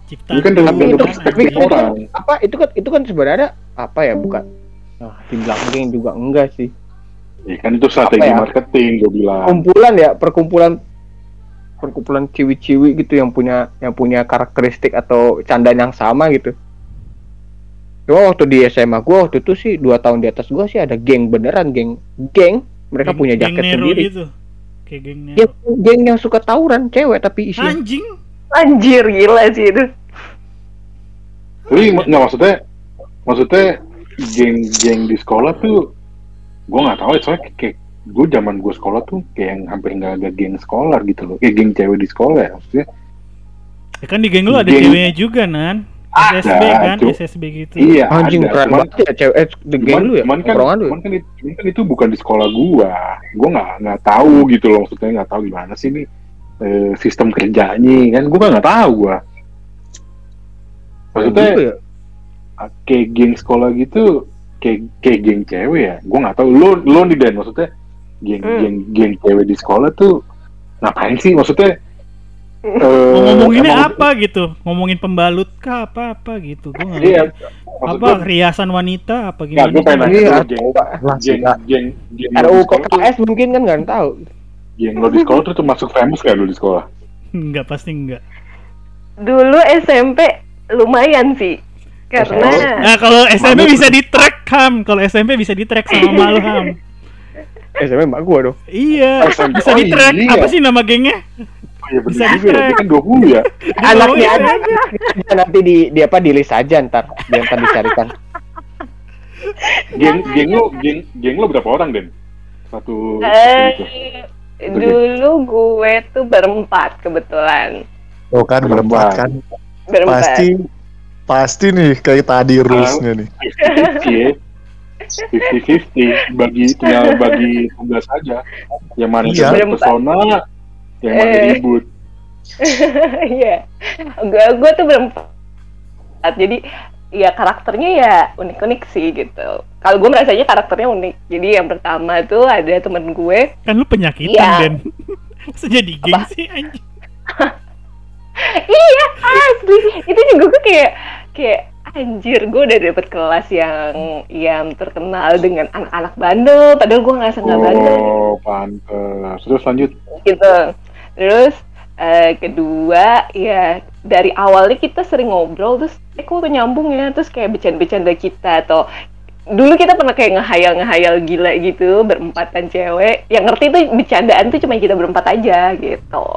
Ciptaan Ini kan dalam itu- perspektif kan- orang. Apa itu kan itu kan sebenarnya apa ya bukan Nah, dibilang geng juga enggak sih. Ya kan itu strategi Apa ya? marketing gue bilang. Kumpulan ya perkumpulan perkumpulan ciwi-ciwi gitu yang punya yang punya karakteristik atau candaan yang sama gitu. Cuma waktu di SMA gua waktu itu sih dua tahun di atas gua sih ada geng beneran geng geng mereka Geng- punya geng jaket Nero sendiri. gitu. Kayak geng Ya, Nero. geng yang suka tawuran cewek tapi isinya Anjing. Anjir gila sih itu. Tapi nggak maksudnya maksudnya geng-geng di sekolah tuh gue nggak tahu ya soalnya kayak gue zaman gue sekolah tuh kayak yang hampir nggak ada geng sekolah gitu loh kayak geng cewek di sekolah ya maksudnya Ya kan di geng lu ada Geng- ceweknya juga nan. SSB kan, cu. SSB gitu. iya anjing ada. keren Cuman- banget ya cewek. Eh, the geng cuman, lu ya? cuman kan, ya? cuman kan, itu, cuman kan itu bukan di sekolah gua. Gua nggak nggak tahu gitu loh maksudnya nggak tahu gimana sih ini eh, sistem kerjanya kan? Gua kan nggak tahu gua. Maksudnya Juga ya? kayak geng sekolah gitu kayak kayak geng cewek ya? Gue nggak tahu. Lo lo nih dan maksudnya geng Hmm. geng geng cewek di sekolah tuh ngapain sih? Maksudnya eh, Mau ngomonginnya emang- apa gitu? Ngomongin pembalut kah apa apa gitu. Gua nggak iya Apa riasan wanita apa Nggak, gimana? gue pengen nanya Iya, geng geng geng RUU di sekolah tuh PKS mungkin kan nggak tahu geng lo di sekolah tuh termasuk famous gak lo di sekolah Enggak pasti enggak. Dulu SMP lumayan sih. Karena Nah, kalau SMP bisa di track Ham, kalau SMP bisa di track sama malu Ham. SMA mbak gua dong Iya, SMP. bisa Oh, di track. iya. Apa sih nama gengnya? Iya Bisa bener juga ya dia kan 20 ya anaknya ngomongin aja nanti di di apa di list aja ntar dia ntar dicarikan geng geng lo geng geng lo berapa orang den satu eh, satu itu. dulu gue tuh berempat kebetulan. Oh kan berempat Berempat. kan. Berempat. Pasti pasti nih kayak tadi rulesnya nih. 50-50 bagi tinggal bagi tugas saja yang mana Iya. pesona yang mana Eh. ribut Iya. gue gue tuh berempat. Jadi ya karakternya ya unik-unik sih gitu. Kalau gue merasanya karakternya unik. Jadi yang pertama tuh ada temen gue. Kan lu penyakitan, Iya. Den. Masa jadi geng sih anjing. iya asli. Itu juga gue kayak kayak anjir gue udah dapet kelas yang yang terkenal dengan anak-anak bandel. Padahal gue nggak nggak bandel oh pantes terus lanjut gitu. Terus Eh, kedua ya dari awalnya kita sering ngobrol terus eh kok nyambung ya terus kayak bercanda-bercanda kita atau dulu kita pernah kayak ngehayal-ngehayal gila gitu berempatan cewek yang ngerti tuh bercandaan tuh cuma kita berempat aja gitu.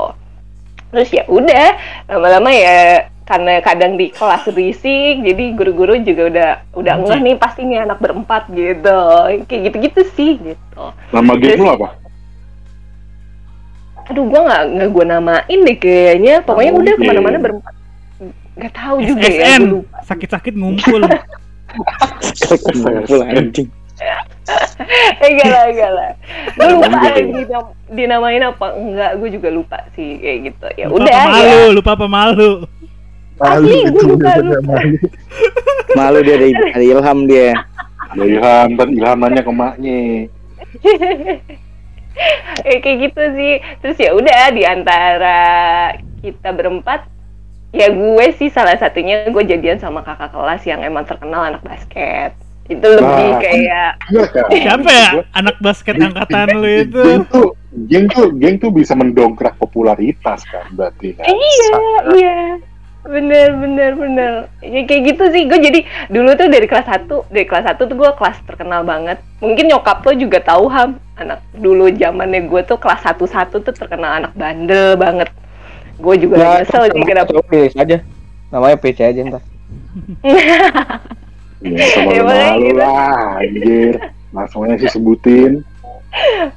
Terus ya udah lama-lama ya karena kadang di kelas berisik jadi guru-guru juga udah udah ngeh nih pasti nih anak berempat gitu. Kayak gitu-gitu sih gitu. Nama game lu apa? Aduh gua nggak nggak gua namain deh kayaknya pokoknya Oh, udah iya. ke mana-mana berempat nggak tahu juga ya SSN gua lupa sakit-sakit ngumpul Ngumpul anjing. eh enggak lah enggak lah gue lupa dinam- dinamain apa enggak gue juga lupa sih kayak gitu ya lupa udah pemalu ya lupa pemalu Asli, itu lupa, lupa. malu. Malu dia dari, dari ilham dia. Ada Ilham, dan ilhamannya ke maknya. Eh, kayak gitu sih terus ya udah di antara kita berempat ya gue sih salah satunya gue jadian sama kakak kelas yang emang terkenal anak basket itu lebih Nah. kayak Iya kan? siapa ya anak basket angkatan lu itu Geng tuh, geng tuh, geng tuh bisa mendongkrak popularitas kan berarti kan. iya iya bener bener bener ya kayak gitu sih gue jadi dulu tuh dari kelas 1 dari kelas 1 tuh gue kelas terkenal banget mungkin nyokap lo juga tahu ham anak dulu zamannya gue tuh kelas 1 satu tuh terkenal anak bandel banget gue juga Ya, nyesel sih kenapa pilih aja. Namanya PC aja ntar. Ya, sama Ya, malu gitu. lah, anjir. Langsung aja sih sebutin.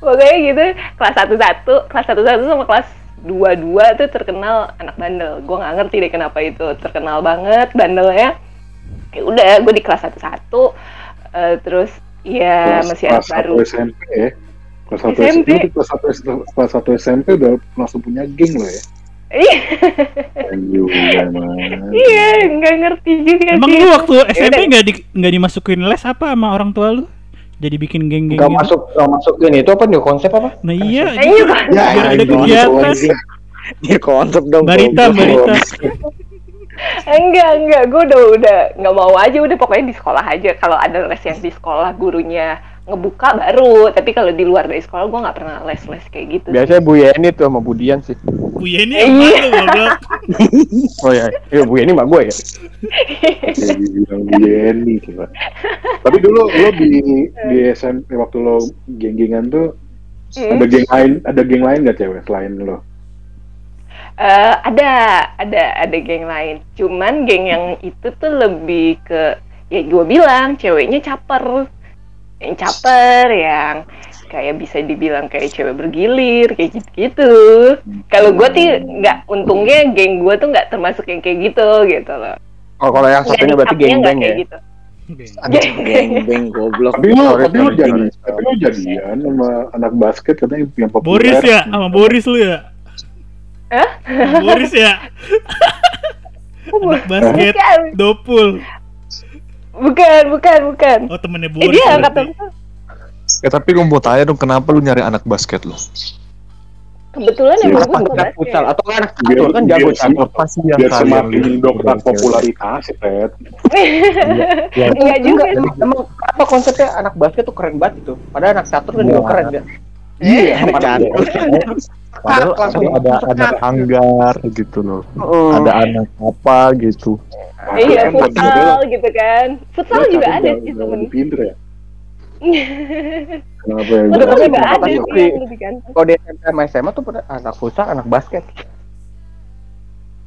pokoknya gitu kelas satu satu kelas satu satu sama kelas dua dua tuh terkenal anak bandel gue nggak ngerti deh kenapa itu terkenal banget bandelnya ya udah gue di kelas satu satu terus ya Kelas- masih anak kelas baru satu SMP ya. Kelas satu SMP. SMP, kelas satu kelas satu SMP udah langsung punya geng loh ya. iya emang. iya nggak ngerti juga emang sih. lu waktu Ya SMP nggak di nggak dimasukin les apa sama orang tua lu jadi bikin geng-geng Gak gitu? masuk, gak masuk ini. Itu apa nih konsep apa? nah iya. Nah, iya Ya, biar ada kegiatan. Dia konsep dong. barita barita. Enggak enggak. Gue udah udah nggak mau aja. Udah pokoknya di sekolah aja. Kalau ada les yang di sekolah gurunya ngebuka baru tapi kalau di luar dari sekolah gue nggak pernah les les kayak gitu Biasanya Bu Yeni tuh sama Budian sih. Bu Yeni malu goblok Oh iya, iya Bu Yeni mah gue ya. Kayak dibilang Yeni coba. Tapi dulu lo di di SMP waktu lo geng-gengan tuh Hmm. ada geng lain, ada geng lain gak cewek selain lo? Eh, ada, ada, ada geng lain. Cuman geng yang itu tuh lebih ke, ya gue bilang ceweknya caper, yang caper, yang kayak bisa dibilang kayak cewek bergilir, kayak gitu-gitu. Kalau gue sih nggak, untungnya geng gue tuh nggak termasuk yang kayak gitu, gitu loh. Oh kalau yang satunya berarti nggak geng-geng ya. kayak gitu. Anjing geng-geng goblok. Tapi lo, Sorry, tapi sorry, jadi, tapi lo jadian sama anak basket katanya yang populer. Boris ya sama Boris lu ya Hah? Boris ya anak basket dopul bukan, bukan, bukan. oh temennya Eh, Boris dia angkatan Ya tapi gue mau tanya dong kenapa lu nyari anak basket lo? kebetulan Iya, emang gue suka anak basket. futsal atau anak Biar- catur kan jago catur. Apa sih yang Biar kalian semakin mendongkrak cewek? popularitas sih, Pet. Ya, Enggak juga sih. Emang, apa konsepnya anak basket tuh keren banget itu. Padahal anak catur kan juga keren ya. Iya, Anak catur. Padahal ada ada anak anggar gitu loh. Heeh. Ada anak apa gitu. Iya, Kan futsal gitu kan. Futsal juga ada udah- sih udah temen. lebih pinter ya. Kenapa ya? Juga kenapa ada sih? sih yang lebih ganteng. Kalau di SMP sama SMA tuh pada anak futsal, anak basket.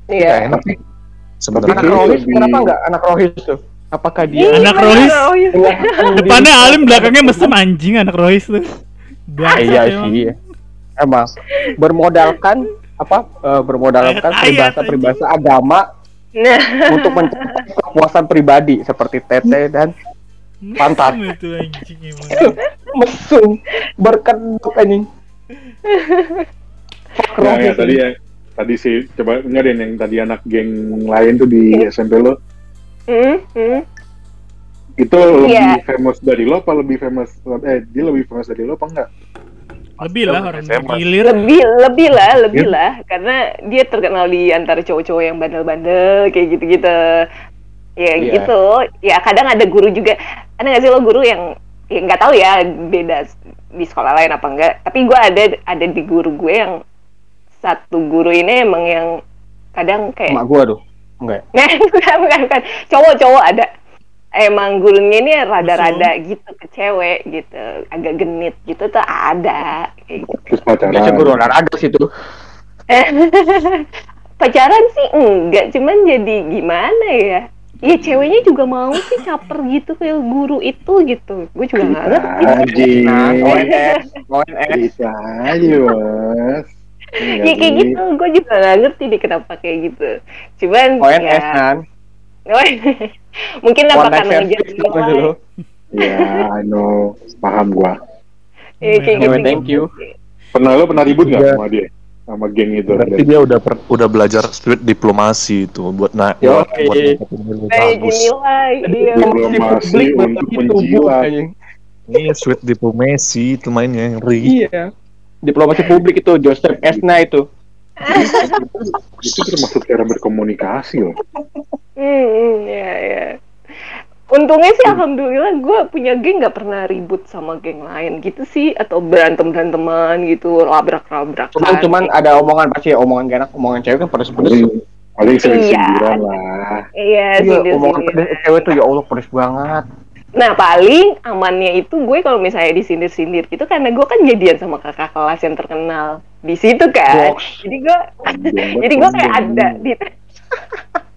Iya. Ya, enak sebenarnya. Anak Rohis lebih- kenapa enggak anak Rohis tuh? Apakah dia Iya, Anak Rohis. Depannya Alim belakangnya mesem anjing anak Rohis tuh Ah, iya emang. sih. Emang bermodalkan apa? eh, bermodalkan peribahasa peribahasa agama untuk mencapai kepuasan pribadi seperti tete dan Pantat. Itu anjing emang mesum berkedok anjing. Nah, ya, tadi ya tadi sih coba dengerin yang tadi anak geng lain tuh di SMP lo hmm, hmm. itu lebih Iya. famous dari lo apa lebih famous eh dia lebih famous dari lo apa enggak? Lebih lah orang gilir lebih lebih lah, lebih lah, karena dia terkenal di antara cowok-cowok yang bandel-bandel kayak gitu-gitu. Ya Iya. gitu. Ya kadang ada guru juga. Ada nggak sih lo guru yang ya nggak tahu ya beda di sekolah lain apa enggak. Tapi gue ada ada di guru gue yang satu guru ini emang yang kadang kayak Emak gua tuh. Enggak. ya? Nah, bukan, bukan, bukan. Cowok-cowok ada. Emang gurunya ini rada-rada gitu ke cewek gitu. Agak genit gitu tuh ada. Kayak gitu. Terus pacaran. Biasa guru olahraga sih tuh. Pacaran sih enggak, cuman jadi gimana ya? Iya ceweknya juga mau sih caper gitu ke guru itu gitu. Gue juga nggak ngerti. ONS, ONS. Bisa aja, Mas. Iya, Ya kayak gitu, gue juga nggak ngerti deh kenapa kayak gitu. Cuman ONS ya, kan. mungkin apa One night karena ngejar service apa dulu. Ya, I know. Paham gua. Ya, kayak Anyway, gitu, thank you. Pernah lo pernah ribut nggak Iya. sama dia? Sama geng itu? Berarti dia udah per- udah belajar spirit diplomasi itu buat na Yo, buat, buat iya. lah, iya. Diplomasi Publik untuk menjilat. anjing. Ini sweet diplomasi itu mainnya ngeri. Iya. Diplomasi publik itu Joseph Esna itu. Itu termasuk cara berkomunikasi loh. Hmm, hmm, ya, ya. Untungnya sih alhamdulillah gue punya geng nggak pernah ribut sama geng lain gitu sih atau berantem beranteman gitu labrak labrakan. Cuman cuman ada omongan pasti omongan gak enak, omongan cewek kan pedes-pedes. Paling, paling sering Iya. sindiran lah. Iya, Iya, omongan pedes cewek tuh ya Allah pedes banget. Nah paling amannya itu gue kalau misalnya disindir-sindir gitu karena gue kan jadian sama kakak kelas yang terkenal di situ kan. Box. Jadi gue Sombong, jadi gue kayak ada di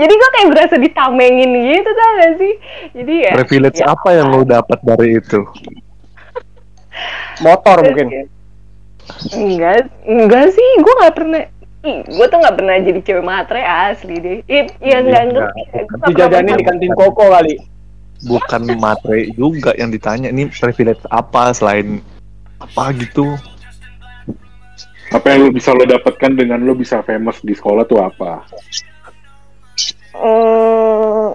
jadi gue kayak berasa ditamengin gitu tau gak sih jadi ya Privilege ya apa yang lo dapat dari itu? Motor mungkin. enggak enggak sih gue nggak pernah gue tuh nggak pernah jadi cewek matre asli deh Ih, ya nggak ngerti Gua nggak Dijadanin di kantin koko kali. Bukan materi juga yang ditanya. Ini privilege apa selain apa gitu? Apa yang lo bisa lo dapatkan dengan lo bisa famous di sekolah tuh apa? Hmm,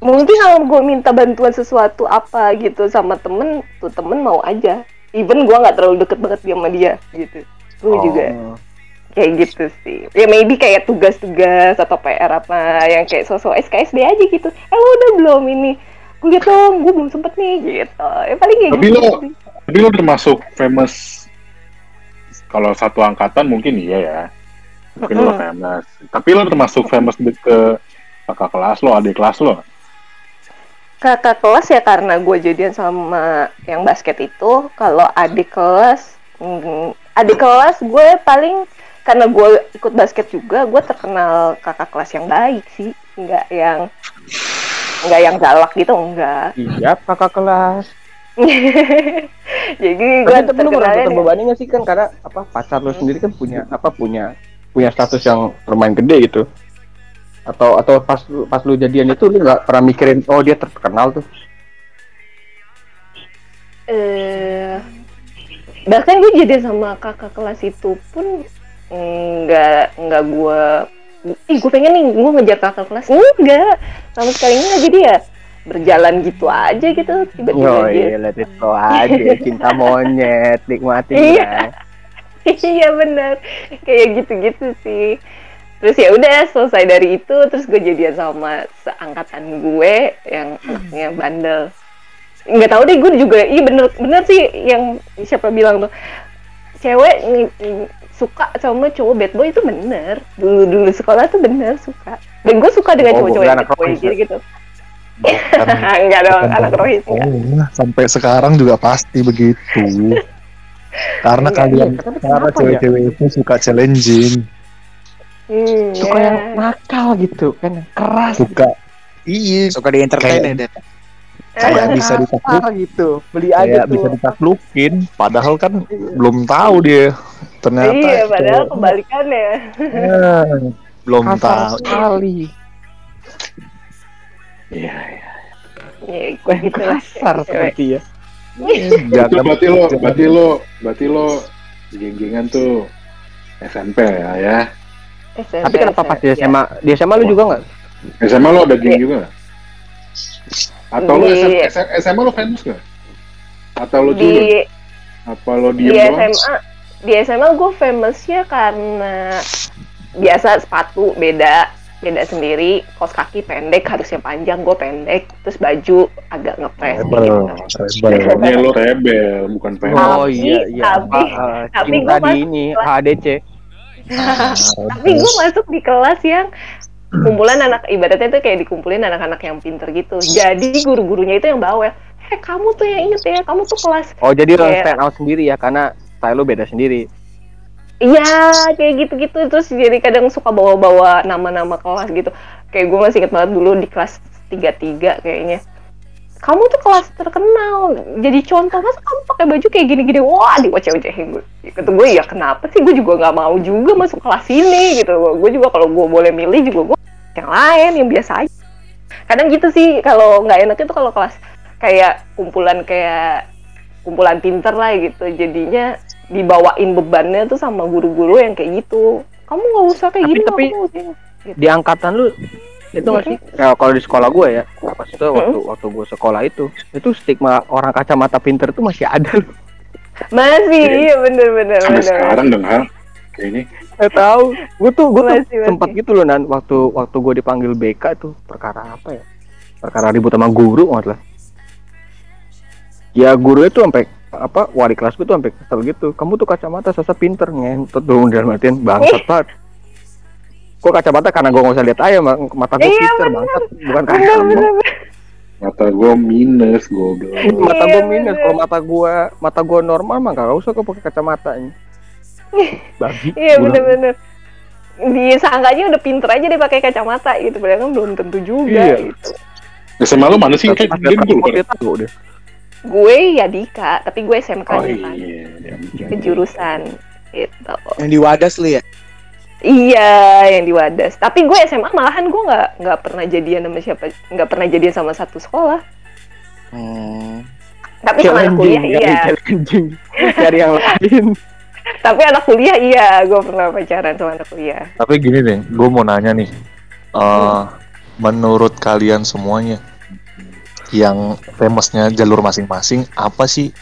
mungkin kalau gue minta bantuan sesuatu apa gitu sama temen tuh temen mau aja even gue nggak terlalu deket banget dia sama dia gitu gue juga Oh. kayak gitu sih ya maybe kayak tugas-tugas atau PR apa yang kayak sosok SKSD aja gitu eh lo udah belum ini gue liat dong gue belum sempet nih gitu ya paling kayak Tapi gitu lo- sih. Tapi lo termasuk famous kalau satu angkatan mungkin iya ya. Mungkin lo Mm-mm. famous. Tapi lo termasuk famous di- ke kakak kelas lo, adik kelas lo. kakak kelas ya karena gue jadian sama yang basket itu kalau adik kelas mm, adik kelas gue paling karena gue ikut basket juga gue terkenal kakak kelas yang baik sih nggak yang nggak yang galak gitu enggak Iya, kakak kelas. jadi gue Tapi tapi lu merasa terkenalnya terbebani nggak sih kan karena apa pacar lu sendiri kan punya apa punya punya status yang lumayan gede gitu. Atau atau pas lu- pas lu jadian itu lu nggak pernah mikirin oh dia terkenal tuh. eh bahkan gue jadi sama kakak kelas itu pun nggak nggak gue ih gue pengen nih gue ngejar kakak kelas enggak sama sekali enggak jadi ya berjalan gitu aja gitu tiba-tiba Oh iya, let it go aja. Cinta monyet, nikmatin Iya. Ya. iya benar kayak gitu-gitu sih. Terus ya udah selesai dari itu terus gue jadian sama seangkatan gue yang anaknya bandel. Nggak tahu deh gue juga iya bener bener sih yang siapa bilang tuh. Cewek nih, suka sama cowok bad boy itu bener. Dulu dulu sekolah tuh bener suka. Dan gue suka dengan Oh, cowok-cowok yang anak bad boy ya? gitu. Gitu enggak dong anak rohis enggak sekolah. sampai sekarang juga pasti begitu. Karena Iya, kalian iya, karena ya? cewek-cewek itu suka challenging, hmm, Suka ya. yang nakal gitu kan, yang keras. suka iya Suka di entertain ya, Det? kayak bisa ditakluk gitu. Beli aja kayak bisa tuh. ditaklukin padahal kan belum tahu dia ternyata iya padahal cowok- kebalikannya Ya, belum Kasar tahu sekali. Iya, iya. ya Wah, gitu kasar seperti ya. Itu jangan berarti lo, berarti lo, berarti lo geng-gengan tuh SMP ya, ya. SMP, Tapi kenapa pas di ya. SMA, di SMA lu juga nggak? SMA lo ada geng Iya. juga nggak? Atau lo Di- SM, SM SMA lo famous nggak? Atau lo di juga? Apa lo di doang? SMA di SMA gue famousnya karena biasa sepatu beda beda sendiri kos kaki pendek harusnya panjang gue pendek terus baju agak ngepres Rebel, gitu. rebel. Ini lo rebel, bukan pengen. Oh Tapi- iya iya. tapi- ah, tapi di masuk ini HDC. tapi gue masuk di kelas yang kumpulan anak ibaratnya tuh kayak dikumpulin anak-anak yang pinter gitu jadi guru-gurunya itu yang bawel eh kamu tuh yang inget ya kamu tuh kelas Oh jadi lo Kayak- stand out sendiri ya karena style lo beda sendiri. Iya, kayak gitu-gitu terus jadi kadang suka bawa-bawa nama-nama kelas gitu. Kayak gue masih inget banget dulu di kelas 33 kayaknya. Kamu tuh kelas terkenal, jadi contoh masa kamu pakai baju kayak gini-gini, wah diwaceh-wacehin gue. Kata gue ya kenapa sih, gue juga nggak mau juga masuk kelas ini gitu. Gue juga kalau gue boleh milih juga gue yang lain yang biasa aja. Kadang gitu sih kalau nggak enak itu kalau kelas kayak kumpulan kayak kumpulan pinter lah gitu, jadinya dibawain bebannya tuh sama guru-guru yang kayak gitu kamu nggak usah kayak Tapi- gini tapi- kamu usah. Di angkatan lu itu nggak sih? Ya, kalau di sekolah gue ya, pas itu waktu waktu gue sekolah itu, itu stigma orang kacamata pinter itu masih ada loh. masih iya bener bener Sampai bener sekarang dong, Hal. Kayaknya. Gak tahu. Gue tuh gue tuh Masih, masih. sempat gitu loh nan waktu waktu gue dipanggil BK tuh perkara apa ya? Perkara ribut sama guru nggak lah. Ya guru itu sampai apa wali kelas gue tuh sampai kesel gitu. Kamu tuh kacamata sasa pinter ngentot dong dalam artian bangsat banget. Kok kacamata karena gue nggak usah lihat aja ma- mata gue Iya, pinter bangsat bukan bener karena bener Mata gue minus, goblok. mata Iya, gue minus bener. kalau mata gue mata gue normal mah gak usah kok pakai kacamata ini. Babi. iya Gua bener bener disangkanya udah pinter aja dia pakai kacamata gitu padahal kan belum tentu juga Iya. gitu SMA lo mana sih? Kayak pas dia gue ya Dika tapi gue SMK Oh nya kan iya. iya. kejurusan gitu Yang di Wadas lu ya? iya yang di Wadas tapi gue SMA malahan gue nggak nggak pernah jadian sama siapa nggak pernah jadian sama satu sekolah Hmm. tapi sama anak kuliah iya. Cari yang lain. tapi anak kuliah iya gue pernah pacaran sama anak kuliah Tapi gini deh, gue mau nanya nih, eh menurut kalian semuanya, yang famousnya jalur masing-masing, apa sih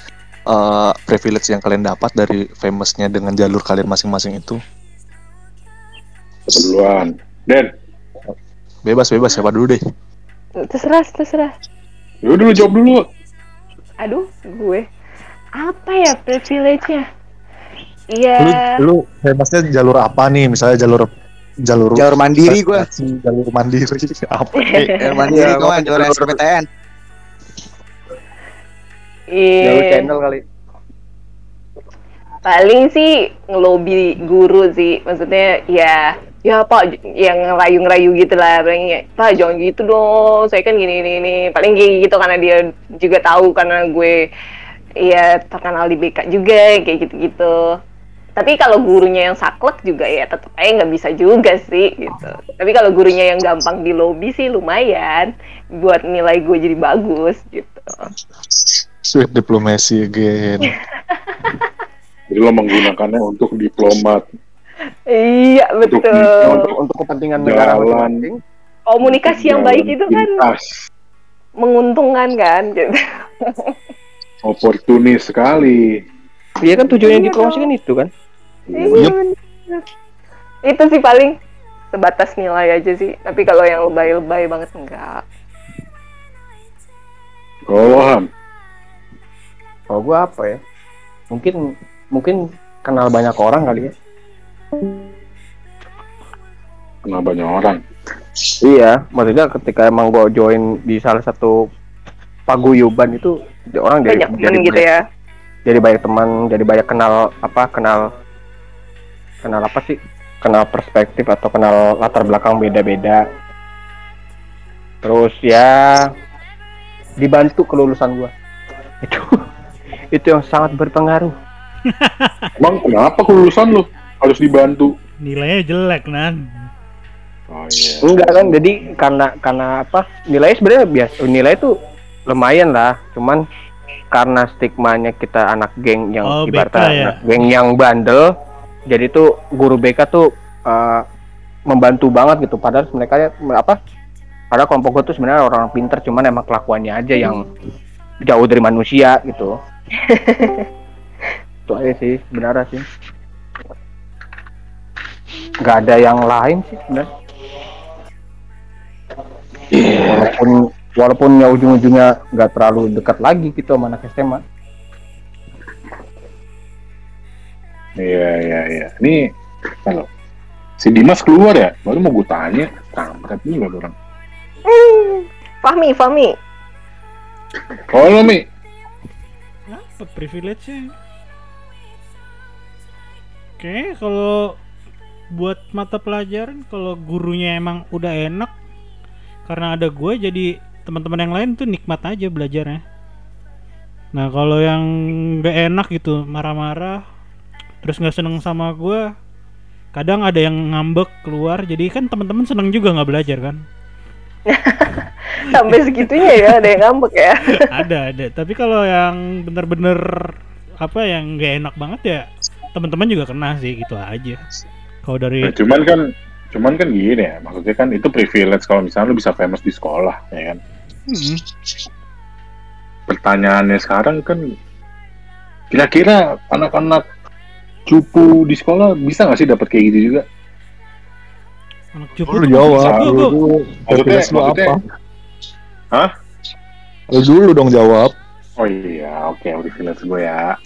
eh, privilege yang kalian dapat dari famousnya dengan jalur kalian masing-masing itu? Duluan. Den, Bebas bebas siapa dulu deh? terserah terserah lu dulu jawab dulu. aduh gue apa ya privilege-nya Lu, iya lu famousnya jalur apa nih? Misalnya jalur jalur Jalur mandiri gua. prestasi, jalur mandiri apa? Jalur mandiri Iya, jalur jalur- SPTN. Jalur iya channel kali. paling sih ngelobi guru sih. Maksudnya ya ya pak yang ngerayu-ngerayu gitu lah paling ya, pak jangan gitu dong. Saya kan gini gini, gini. Paling kayak gitu karena dia juga tahu karena gue ya terkenal di BK juga kayak gitu-gitu. Tapi kalau gurunya yang saklek juga ya tetap aja nggak bisa juga sih gitu. Tapi kalau gurunya yang gampang di lobby sih lumayan buat nilai gue jadi bagus gitu Sweet diplomacy again. Jadi lo menggunakannya untuk diplomat. iya Untuk- betul Untuk untuk kepentingan negara masing-masing. komunikasi yang baik itu kan pintas. menguntungkan kan gitu. Oportunis sekali. Iya kan tujuannya Iya diplomasi kan itu kan. Iya, bener. Itu sih paling sebatas nilai aja sih. Tapi kalau yang lebay-lebay banget enggak. Kalau Ham, Kalau gua apa ya? Mungkin mungkin kenal banyak orang kali ya. kenal banyak orang. Iya, maksudnya ketika emang gua join di salah satu paguyuban itu orang jadi Banyak temen gitu banyak- ya. jadi banyak teman, jadi banyak kenal apa kenal kenal apa sih? Kenal perspektif atau kenal latar belakang beda-beda. Terus ya dibantu kelulusan gua. Itu itu yang sangat berpengaruh. Emang kenapa kelulusan lo harus dibantu? Nilainya jelek, Nan. Oh iya. Enggak kan, jadi karena karena apa? Nilainya sebenarnya biasa. Nilai itu lumayan lah, cuman karena stigmanya kita anak geng yang Oh, ibaratnya ya? anak geng yang bandel, jadi tuh guru BK tuh eh, membantu banget gitu. Padahal mereka apa? Padahal kelompok gue tuh sebenarnya orang pinter, cuman emang kelakuannya aja yang jauh dari manusia gitu. itu aja sih sebenarnya sih. Gak ada yang lain sih sebenarnya. walaupun walaupun ya ujung-ujungnya nggak terlalu dekat lagi gitu sama anak SMA Iya iya iya. Ini kalau si Dimas keluar ya, baru mau gue tanya, kampret tuh orang. Hmm, Fahmi, Fahmi. Oh lo Mi, apa? Privilege nya Oke, kalau buat mata pelajaran kalau gurunya emang udah enak karena ada gue jadi teman-teman yang lain tuh nikmat aja belajarnya. Nah, kalau yang gak enak gitu, marah-marah terus nggak seneng sama gue kadang ada yang ngambek keluar jadi kan teman-teman seneng juga nggak belajar kan Sampai segitunya ya ada yang ngambek ya. ada ada tapi kalau yang bener-bener apa yang nggak enak banget ya teman-teman juga kena sih gitu aja kalau dari Nah, cuman kan cuman kan gini ya, maksudnya kan itu privilege kalau misalnya lu bisa famous di sekolah, ya kan. Hmm, Pertanyaannya sekarang kan, kira-kira anak-anak cupu di sekolah bisa nggak sih dapat kayak gitu juga? Anak cupu Lu jawab, gua, gua- dulu Maksudnya- maksudnya- apa? Hah? Lu dulu dong jawab. Oh iya, oke privilege gue ya.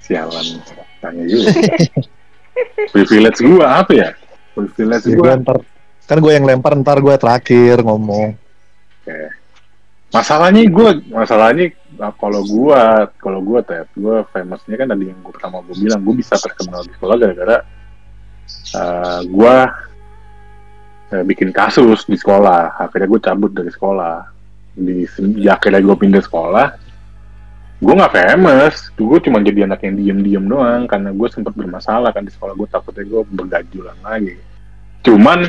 Sialan, tanya juga. privilege gue apa ya? Privilege Ya, gue gua ntar, kan gue yang lempar ntar gue terakhir ngomong. masalahnya gue masalahnya nah, kalau gue kalau gue tet gue famousnya kan tadi yang gue pertama gue bilang gue bisa terkenal di sekolah gara-gara uh, gue uh, bikin kasus di sekolah. Akhirnya gue cabut dari sekolah. Di ya, akhirnya gue pindah sekolah gue nggak famous. Gue cuma jadi anak yang diem-diem doang karena gue sempat bermasalah kan di sekolah. Gue takutnya gue bergajulan lagi. Cuman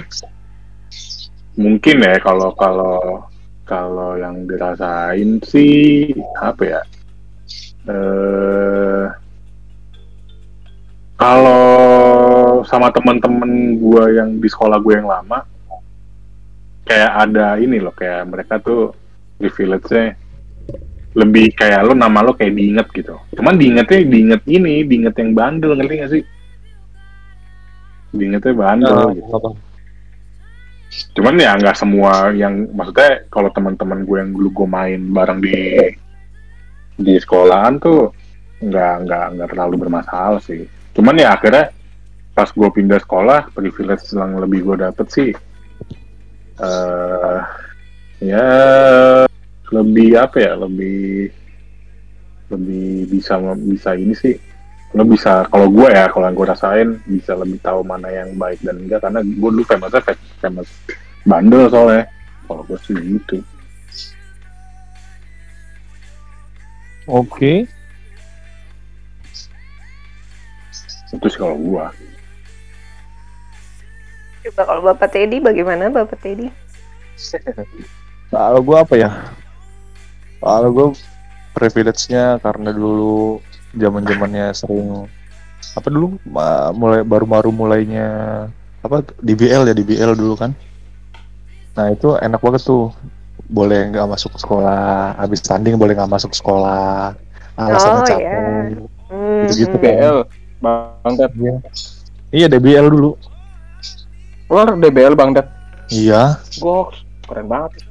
mungkin ya kalau kalau kalau yang dirasain sih apa ya? Eh kalau sama teman-teman gue yang di sekolah gue yang lama kayak ada ini loh kayak mereka tuh privilege-nya lebih kayak lo nama lo kayak diinget gitu. Cuman diingetnya diinget ini diinget yang bandel ngerti gak sih? Diingetnya bandel Nah, gitu. apa? cuman ya nggak semua yang maksudnya kalau teman-teman gue yang dulu gue main bareng di di sekolahan tuh nggak nggak nggak terlalu bermasalah sih cuman ya akhirnya pas gue pindah sekolah privilege yang lebih gue dapet sih eh ya lebih apa ya lebih lebih bisa bisa ini sih. Lo bisa kalau gue ya kalau yang gue rasain bisa lebih tahu mana yang baik dan enggak. Karena gue dulu famousnya fa- famous bandel soalnya. Kalau gue sih gitu. Oke. Itu sih kalau gue Coba kalau Bapak Teddy bagaimana Bapak Teddy? Kalau gue apa ya? Kalau gue privilege-nya karena dulu zaman zamannya sering apa dulu ma- mulai baru-baru mulainya apa DBL ya DBL dulu kan. Nah itu enak banget tuh boleh nggak masuk sekolah habis tanding boleh nggak masuk sekolah alasannya Oh, capek ya. Hmm, Gitu-gitu, hmm. DBL Bang Ted. Iya. iya DBL dulu. Keluar DBL Bang Ted. Iya. Goks keren banget.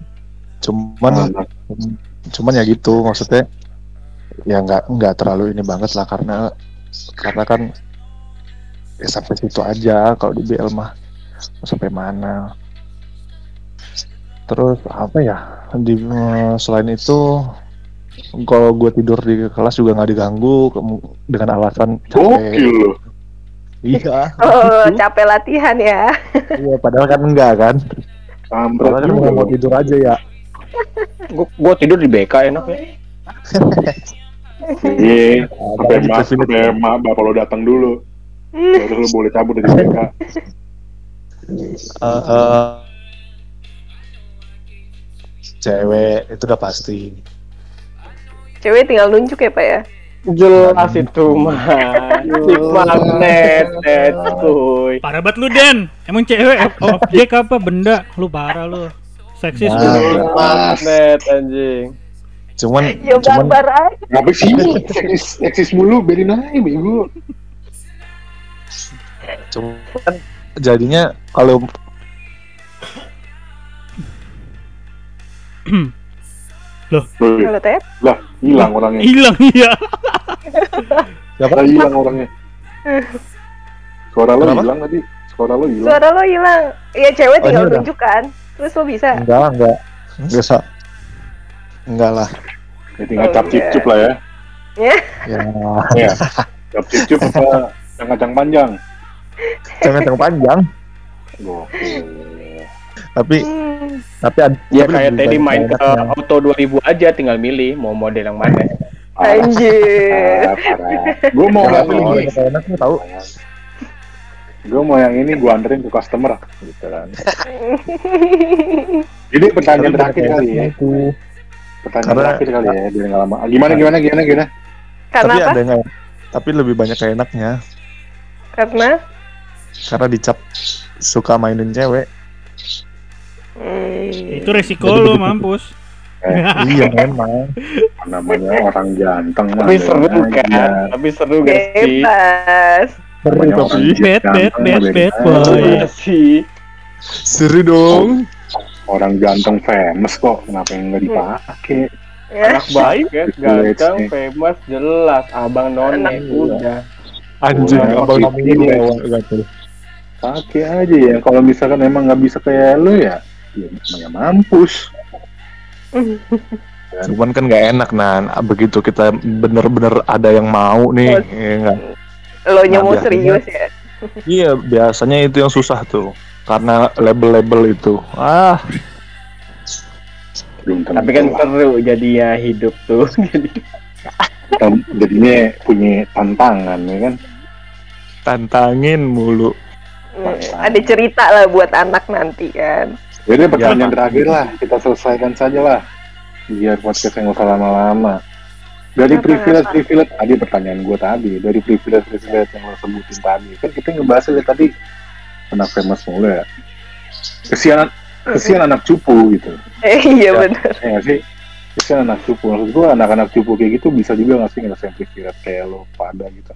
Cuman cuman ya gitu maksudnya ya nggak nggak terlalu ini banget lah karena karena kan ya sampai situ aja kalau di BL mah. Sampai mana. Terus apa ya di eh, selain itu kalau gue tidur di kelas juga nggak diganggu dengan alasan capek. Iya. Oh, capek latihan ya. iya padahal kan enggak kan? Padahal kan juga mau mau tidur aja ya. Gua, gua tidur di BK enak ya. Iya sampai mas sampai ma bapak lo datang dulu. Baru lo boleh cabut dari BK Eh, eh, cewek itu udah pasti Cewek tinggal nunjuk ya Pak ya. jelas itu mah si magnet kuy parah banget lu Den. Emang cewek ob- objek apa? Benda. Lu parah lu. Seksis Nah. lu magnet anjing. Cuman Ya cuman. Ngapa sih eksis eksis mulu biarin aja bego. Cuman jadinya kalau Woi, Kalau Ted? lah hilang orangnya. hilang iya Lah hilang orangnya. Suara lo Kenapa? hilang tadi. Suara lo hilang. Suara lo hilang. Iya cewek Oh, tinggal ini udah. tunjukkan. Terus lo bisa. Enggak, enggak. Biasa. Enggak lah. Ya, tinggal Oh, cap cip cup lah ya. Ya. Ya, Iya. Cap cip cup apa kacang panjang. yang panjang. Gokil. Tapi Hmm. Tapi ad- Ya tapi kayak tadi main ke enaknya. auto 2000 aja tinggal milih mau model yang mana. Anjir. Gue mau Yang yang ini. tahu. Gue mau yang ini gue anterin ke customer gitu kan. Jadi pertanyaan terakhir kali ya. Pertanyaan Karena- terakhir kali ya. Biar nggak lama. Gimana gimana gimana gimana? Karena Tapi apa? adanya tapi lebih banyak enaknya Karena karena dicap suka mainin cewek. Hmm. itu resiko lo mampus Eh, iya memang. namanya orang ganteng mah. Tapi seru aja. kan, tapi seru gak sih? Bebas. Seru tapi Bad, bad, bad, bad, boy. sih. seru dong. Orang ganteng famous kok. Kenapa yang nggak dipakai? Ya. Anak basket, Iya, ganteng, famous, jelas. Abang none, udah. Anjing abang lewat gitu. Pakai aja ya. Kalau misalkan emang nggak bisa kayak lu ya, ya, ya mampus. Cuman kan nggak enak nan. Begitu kita bener-bener ada yang mau nih, ya nggak? Lo nya Nah, serius ya? Iya, biasanya itu yang susah tuh. Karena label-label itu. Ah, Tapi kan seru jadinya hidup tuh. Jadi Kita jadinya punya tantangan ya kan. tantangin mulu. Hmm, Ada cerita lah buat anak nanti kan. Jadi pertanyaan Pak. terakhir lah, kita selesaikan saja lah. Biar podcast yang nggak usah lama-lama. Dari Apa, privilege apa? privilege tadi pertanyaan gue tadi, dari privilege privilege yang lo sebutin tadi, kan kita ngebahas dari tadi anak famous mulu ya. Kesian kesian anak cupu gitu. Eh, iya Ya. benar. Ya nggak sih? Kesian anak cupu. Maksud gue anak-anak cupu kayak gitu bisa juga nggak sih ngerasain privilege kayak lo pada gitu.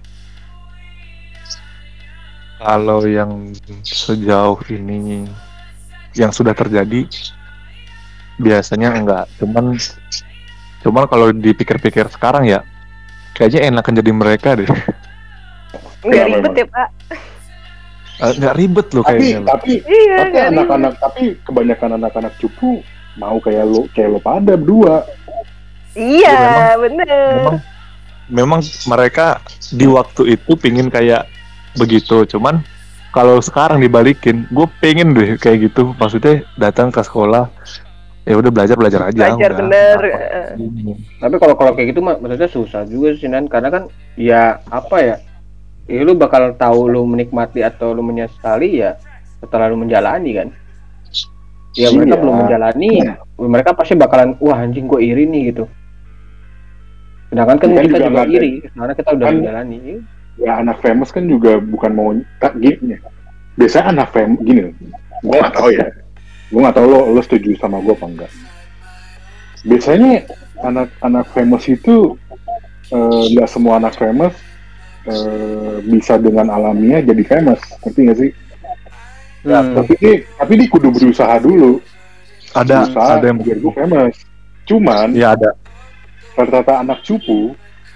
Kalau yang sejauh ini yang sudah terjadi biasanya enggak. Cuman cuman kalau dipikir-pikir sekarang ya kayaknya enakan jadi mereka deh. Nggak Kenapa ribet ya pak? Eh, Nggak ribet loh Tapi kayaknya. loh. tapi Iya. tapi anak-anak tapi kebanyakan anak-anak cupu mau kayak lo kayak lo pada berdua. Iya Ya, bener. Memang memang mereka di waktu itu pingin kayak begitu. Cuman kalau sekarang dibalikin, gue pengen deh kayak gitu. Maksudnya datang ke sekolah ya udah belajar belajar aja. Belajar udah. bener. Apa- Ini. Tapi kalau kalau kayak gitu mah maksudnya susah juga sih Nan karena kan ya apa ya? Ya lu bakal tahu lu menikmati atau lu menyesali ya setelah lu menjalani kan. Ya mereka Iya. belum menjalani, mereka pasti bakalan wah anjing gua iri nih gitu. Sedangkan kan Kan kita juga juga iri karena kita udah kan- menjalani. Ya anak famous kan juga bukan mau tak gini. Biasanya anak famous gini. Gue nggak tahu ya. Gue nggak tahu lo lo setuju sama gue apa enggak. Biasanya anak-anak famous itu eh, nggak semua anak famous eh, bisa dengan alamiah jadi famous. Ngerti nggak sih? Hmm. tapi dia tapi dia kudu berusaha dulu. Ada berusaha ada yang biar gue famous. Cuman ya ada. rata-rata anak cupu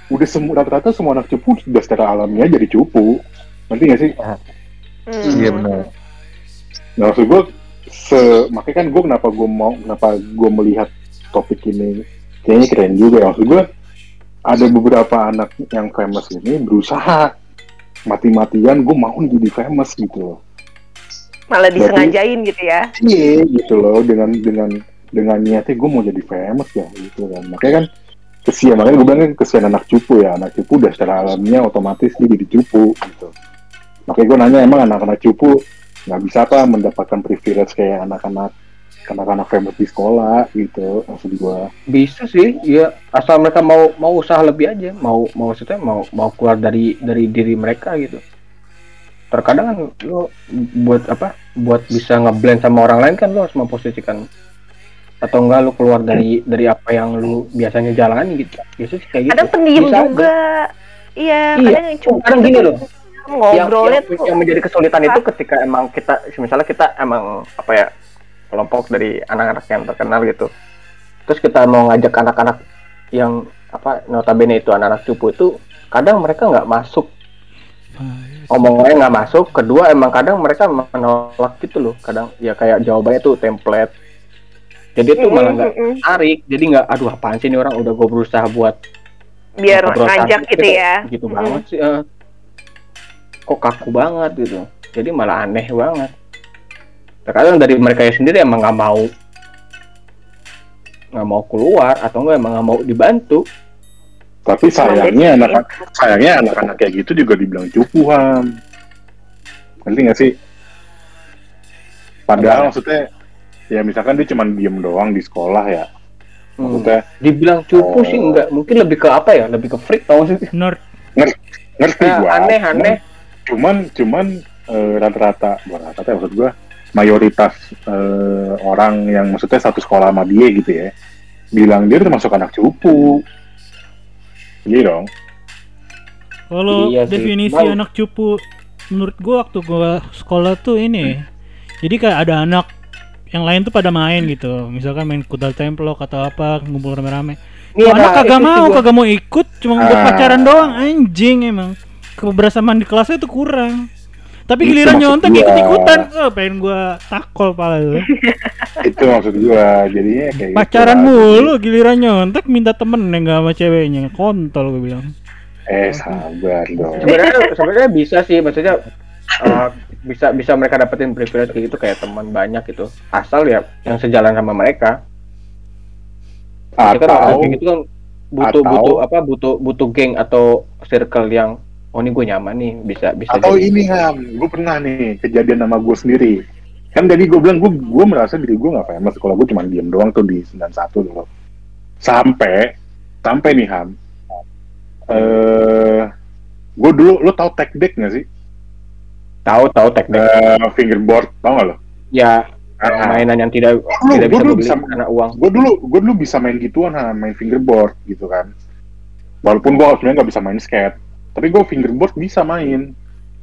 udah semua rata-rata semua anak cupu sudah secara alamiah jadi cupu ngerti nggak sih Hmm. Iya, benar. Nah, maksud gue, se makanya kan gue kenapa gue mau, kenapa gue melihat topik ini kayaknya keren juga ya. Maksud gue, ada beberapa anak yang famous ini berusaha mati-matian gue mau jadi famous gitu loh. Malah Berarti- disengajain gitu ya. Iya gitu loh dengan dengan dengan niatnya gue mau jadi famous ya gitu kan. Makanya kan kesian makanya gue bilang kan kesian anak cupu ya. Anak cupu udah secara alamiah otomatis dia jadi cupu gitu. Makanya gue nanya emang anak-anak cupu nggak bisa apa mendapatkan privilege kayak anak-anak anak-anak famous di sekolah? Gitu maksud gue. bisa sih ya asal mereka mau mau usaha lebih aja. Mau mau maksudnya mau mau keluar dari dari diri mereka gitu. Terkadang kan lo buat apa buat bisa ngeblend sama orang lain kan lo harus memposisikan atau enggak lo keluar dari dari apa yang lu biasanya jalani gitu biasanya sih kayak gitu Kadang pendiam Bisa aja. juga. Iya, Iya. kadang yang cuma kadang gini loh yang, ngobrolnya yang, tuh. yang menjadi kesulitan itu ketika emang kita misalnya kita emang apa ya kelompok dari anak-anak yang terkenal gitu terus kita mau ngajak anak-anak yang apa notabene itu anak-anak cupu itu kadang mereka nggak masuk ngomongnya nggak masuk kedua emang kadang mereka menolak gitu loh kadang ya kayak jawabannya tuh template jadi itu malah nggak tarik jadi nggak aduh apaan sih ini orang udah gue berusaha buat biar ngajak santai gitu ya gitu Mm. banget sih eh. kok kaku banget gitu jadi malah aneh banget terkadang dari mereka sendiri emang nggak mau nggak mau keluar atau enggak emang nggak mau dibantu Tapi sayangnya anak sayangnya anak-anak kayak gitu juga dibilang cupu ham. Ngerti nggak sih? Padahal maksudnya ya misalkan dia cuma diem doang di sekolah ya. Hmm. Maksudnya dibilang cupu Oh. sih enggak mungkin lebih ke apa ya lebih ke freak tau sih nerd ngerti Kayak gua. aneh aneh Cuman cuman eh, rata-rata bukan rata-rata ya, maksud gua mayoritas eh, orang yang maksudnya satu sekolah sama dia gitu ya bilang dia termasuk anak cupu. Iya dong. Kalau Iya sih. definisi Bang. anak cupu menurut gua waktu gua sekolah tuh ini. Jadi kayak ada anak yang lain tuh pada main gitu. Misalkan main kuda templok atau apa, ngumpul rame-rame. Ada- anak kagak itu mau, juga. kagak mau ikut, cuma buat Ah. pacaran doang anjing emang. Kebersamaan di kelasnya tuh kurang. Tapi Itu giliran nyontek gua. ikut-ikutan, oh, pengen gua takol pala lu. Itu maksud gua. Jadinya kayak gitu Pacaran lah. mulu, giliran nyontek minta temen yang gak sama ceweknya, kontol gue bilang. Eh sabar dong. sebenarnya sebenarnya bisa sih maksudnya uh, bisa bisa mereka dapetin privilege kayak gitu kayak teman banyak gitu. Asal ya yang sejalan sama mereka. Jadi kan orang Atau kayak gitu kan butuh atau- butuh apa butuh butuh geng atau circle yang oh ini gue nyaman nih bisa bisa atau jadi. ini ham gue pernah nih kejadian sama gue sendiri. Kan tadi gue bilang gue gue merasa diri gue nggak famous. Kalau gue cuma diem doang tuh di 91 dulu sampai sampai nih ham. Eh gue dulu lo tau tech deck nggak sih tahu tahu teknik. Eh, fingerboard tau nggak lo? Ya Ah, mainan yang tidak Lu- tidak bisa bisa- karena uang. gue dulu gue dulu bisa main gituan ha, main fingerboard gitu kan. Walaupun gue sebenarnya nggak bisa main skate tapi gue fingerboard bisa main.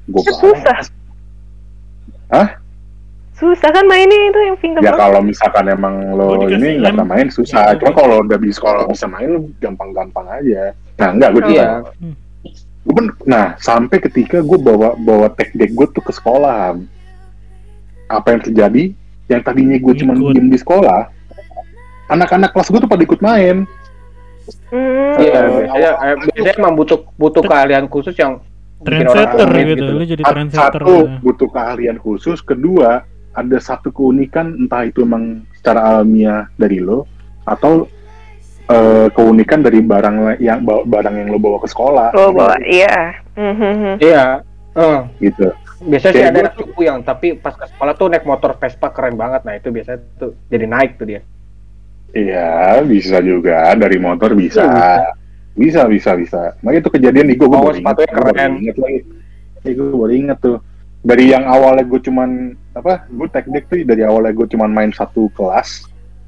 Gue susah. susah kan mainnya itu yang ya fingerboard kalau misalkan emang lo Oh, ini nggak pernah main susah. Ya, cuma kalau udah bisa kalau bisa main gampang-gampang aja. Nah enggak gue Iya. Hmm. Nah sampai ketika gue bawa bawa tech deck gue tuh ke sekolah apa yang terjadi yang tadinya gue cuma diem di sekolah anak-anak kelas gue tuh pada ikut main Hmm. Iya, Eh, biasanya, eh, biasanya emang butuh butuh keahlian khusus yang bikin orang Trendsetter rumit gitu, lu jadi trendsetter. satu gitu. butuh keahlian khusus kedua ada satu keunikan entah itu emang secara alamiah dari lo atau eh, keunikan dari barang yang bawa- barang yang lo bawa ke sekolah Oh, bawa iya. Mhm. Iya. eh, gitu biasanya sih ada anak cupu yang tapi pas ke sekolah tuh naik motor Vespa keren banget. Nah itu biasanya tuh jadi naik tuh dia. iya bisa juga dari motor bisa Iya, bisa bisa bisa makanya itu kejadian di gue gue Oh, baru baru keren. ingat lagi ya, gue baru ingat tuh dari yang awalnya gue cuman apa gue teknik tuh dari awalnya gue cuman main satu kelas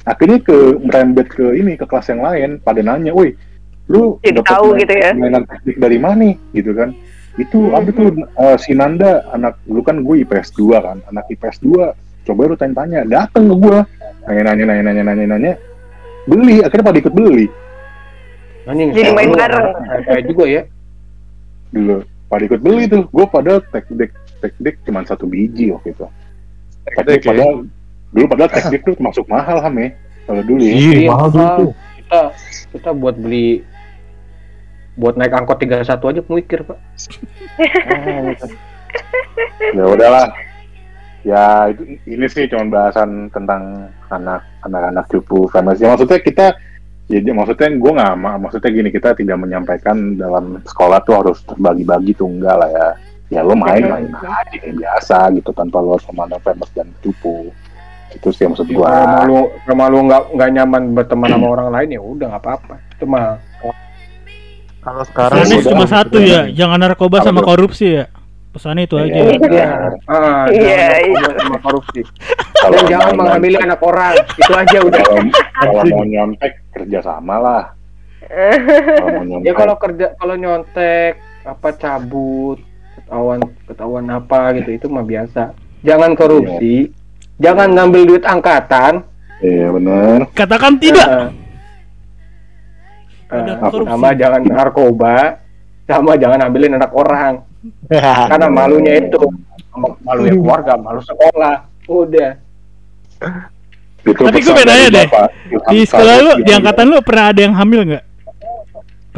akhirnya ke merembet ke ini ke kelas yang lain pada nanya woi lu Jadi dapet tahu main- gitu ya. mainan teknik dari mana nih gitu kan itu Hmm. apa tuh eh, si Nanda anak lu kan gue IPS 2 kan anak IPS 2 coba lu tanya-tanya dateng ke gue nanya-nanya nanya-nanya nanya-nanya beli akhirnya pada ikut beli Anjing, Jadi main bareng. kayak- juga ya. dulu pada ikut beli tuh gue pada tech deck deck cuma satu biji waktu itu tech deck ya? Dulu padahal deck tuh masuk mahal ham ya kalau dulu ya Iya, Iya, mahal mahal. tuh. Kita kita buat beli buat naik angkot 31 aja mikir, Pak. ya udahlah ya itu ini sih cuma bahasan tentang anak anak-anak cupu famous ya maksudnya kita ya dia- maksudnya gue nggak ma- maksudnya gini kita tidak menyampaikan dalam sekolah tuh harus terbagi-bagi tuh enggak lah ya ya lo main main aja kayak biasa gitu tanpa lo harus memandang famous dan cupu itu sih maksud Ya, gua kalau malu kalau malu nggak nggak nyaman berteman sama orang lain ya udah nggak apa-apa. Itu mah Kalau sekarang Pesannya udah- cuma satu ya, jangan narkoba Apa sama korupsi ya. Pesannya itu aja. Iya. Iya. Ah, Iya, iya. sama korupsi. kalau jangan mengambil anak orang. Itu aja udah. kalau, kalau mau nyontek kerja sama lah kalau mau nyontek Ya kalau kerja kalau nyontek apa cabut ketahuan ketahuan apa gitu itu mah biasa. Jangan korupsi. Jangan ngambil duit angkatan. iya bener Katakan tidak. Eh, korupsi. sama jangan narkoba, sama jangan ambilin anak orang. Karena malunya itu sama malu ya keluarga, malu sekolah. Udah. Itu Tapi gue dari deh, Di sekolah lu, di angkatan lu pernah ada yang hamil nggak?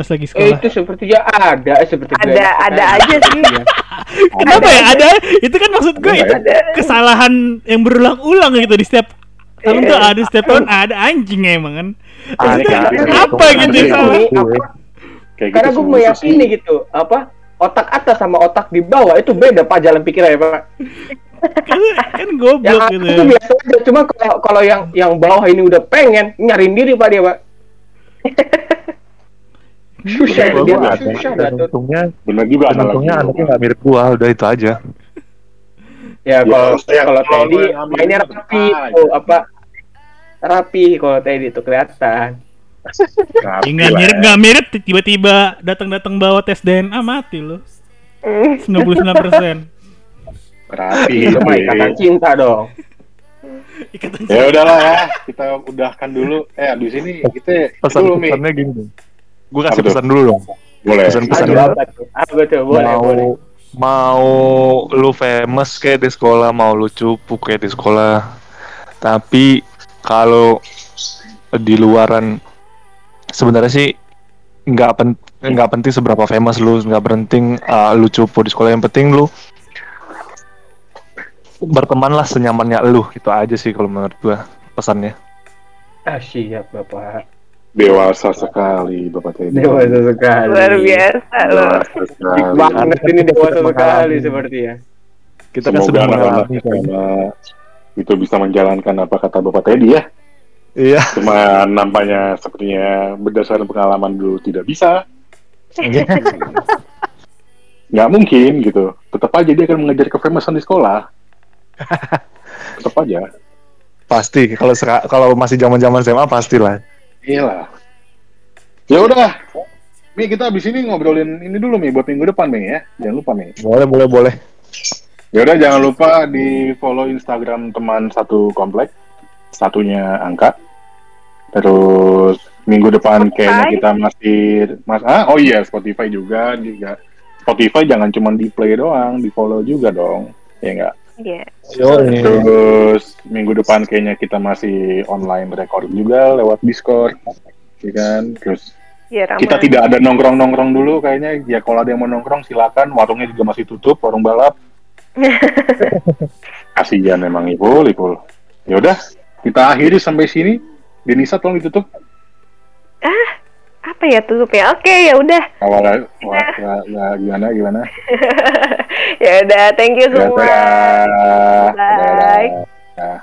Pas lagi Eh, sekolah. itu sepertinya ada, eh, seperti Ada- ada sekali. aja sih. Iya. Kenapa ya? Ada. Itu kan maksud gue Ada itu Ada. kesalahan yang berulang-ulang gitu di setiap tahun tuh Iya. ada setiap tahun ada anjing emang kan. Ada, ada. apa gitu yang salah? Ini apa? Kayak Karena gitu gue meyakini gitu, apa otak atas sama otak di bawah itu beda pak jalan pikirannya pak. Kan, kan Yang goblok atas gitu. itu biasa aja, cuma kalau kalau yang yang bawah ini udah pengen nyariin diri pak dia pak. susah Gua dia gua ada. susah Dan untungnya, Bener juga dan untungnya anaknya nggak mirip gua, udah itu aja. Ya kalau Ya, kalau Teddy mainnya rapi tuh aja. apa rapi kalau Teddy itu kelihatan. Rapi Ya, nggak lah mirip ya. nggak mirip tiba-tiba datang-datang bawa tes DNA mati lo. Hmm. 99 persen. Rapi. Itu mah Pi. ikatan cinta dong. Ikatan Ya udahlah ya, kita udahkan dulu. Eh, abis ini kita dulu Mi. Pesan-pesannya gini. Gue kasih pesan dulu dong. Boleh. Pesan-pesan Aduh, apa tuh? Apa tuh? Boleh, mau boleh. mau lu famous kayak di sekolah, mau lu cupu kayak di sekolah. Tapi kalau di luaran sebenarnya sih nggak pen nggak penting seberapa famous lu, nggak penting uh, lu cupu di sekolah. Yang penting lu bertemanlah senyamannya lu. Itu aja sih kalau menurut gua pesannya. Ah, siap Bapak. Dewasa sekali Bapak Teddy. Dewasa sekali. Luar biasa loh. Dewasa sekali. Banget ini dewasa Kita sekali mengalami. seperti ya. Kita kan Semoga sudah mengalami kan. Itu bisa menjalankan apa kata Bapak Teddy ya. Iya. Cuma nampaknya sepertinya berdasarkan pengalaman dulu tidak bisa. Nggak mungkin gitu. Tetap aja dia akan mengejar kefamousan di sekolah. Tetap aja. Pasti kalau kalau masih zaman-zaman SMA pastilah. Iyalah. Ya udah. Mi kita abis ini ngobrolin ini dulu Mi buat minggu depan Mi ya. Jangan lupa Mi. Boleh, boleh, boleh. Ya udah jangan lupa di follow Instagram teman satu komplek. Satunya angka. Terus minggu depan Spotify? kayaknya kita masih mas ah oh iya Spotify juga juga. Spotify jangan cuma di play doang, di follow juga dong. Ya enggak? Iya. Yo, Terus minggu depan kayaknya kita masih online recording juga lewat Discord. Ya kan? Terus ramai. kita tidak ada nongkrong-nongkrong dulu kayaknya. Ya kalau ada yang mau nongkrong silakan. Warungnya juga masih tutup, warung balap. Kasihan memang Ipul, Ipul. Ya udah, kita akhiri sampai sini. Denisa tolong ditutup. Apa ya tutupnya? Oke, ya udah. Awalnya, wah, wah, wah, gimana, gimana? ya udah, thank you Ya, semua. dadah. Bye. Dah.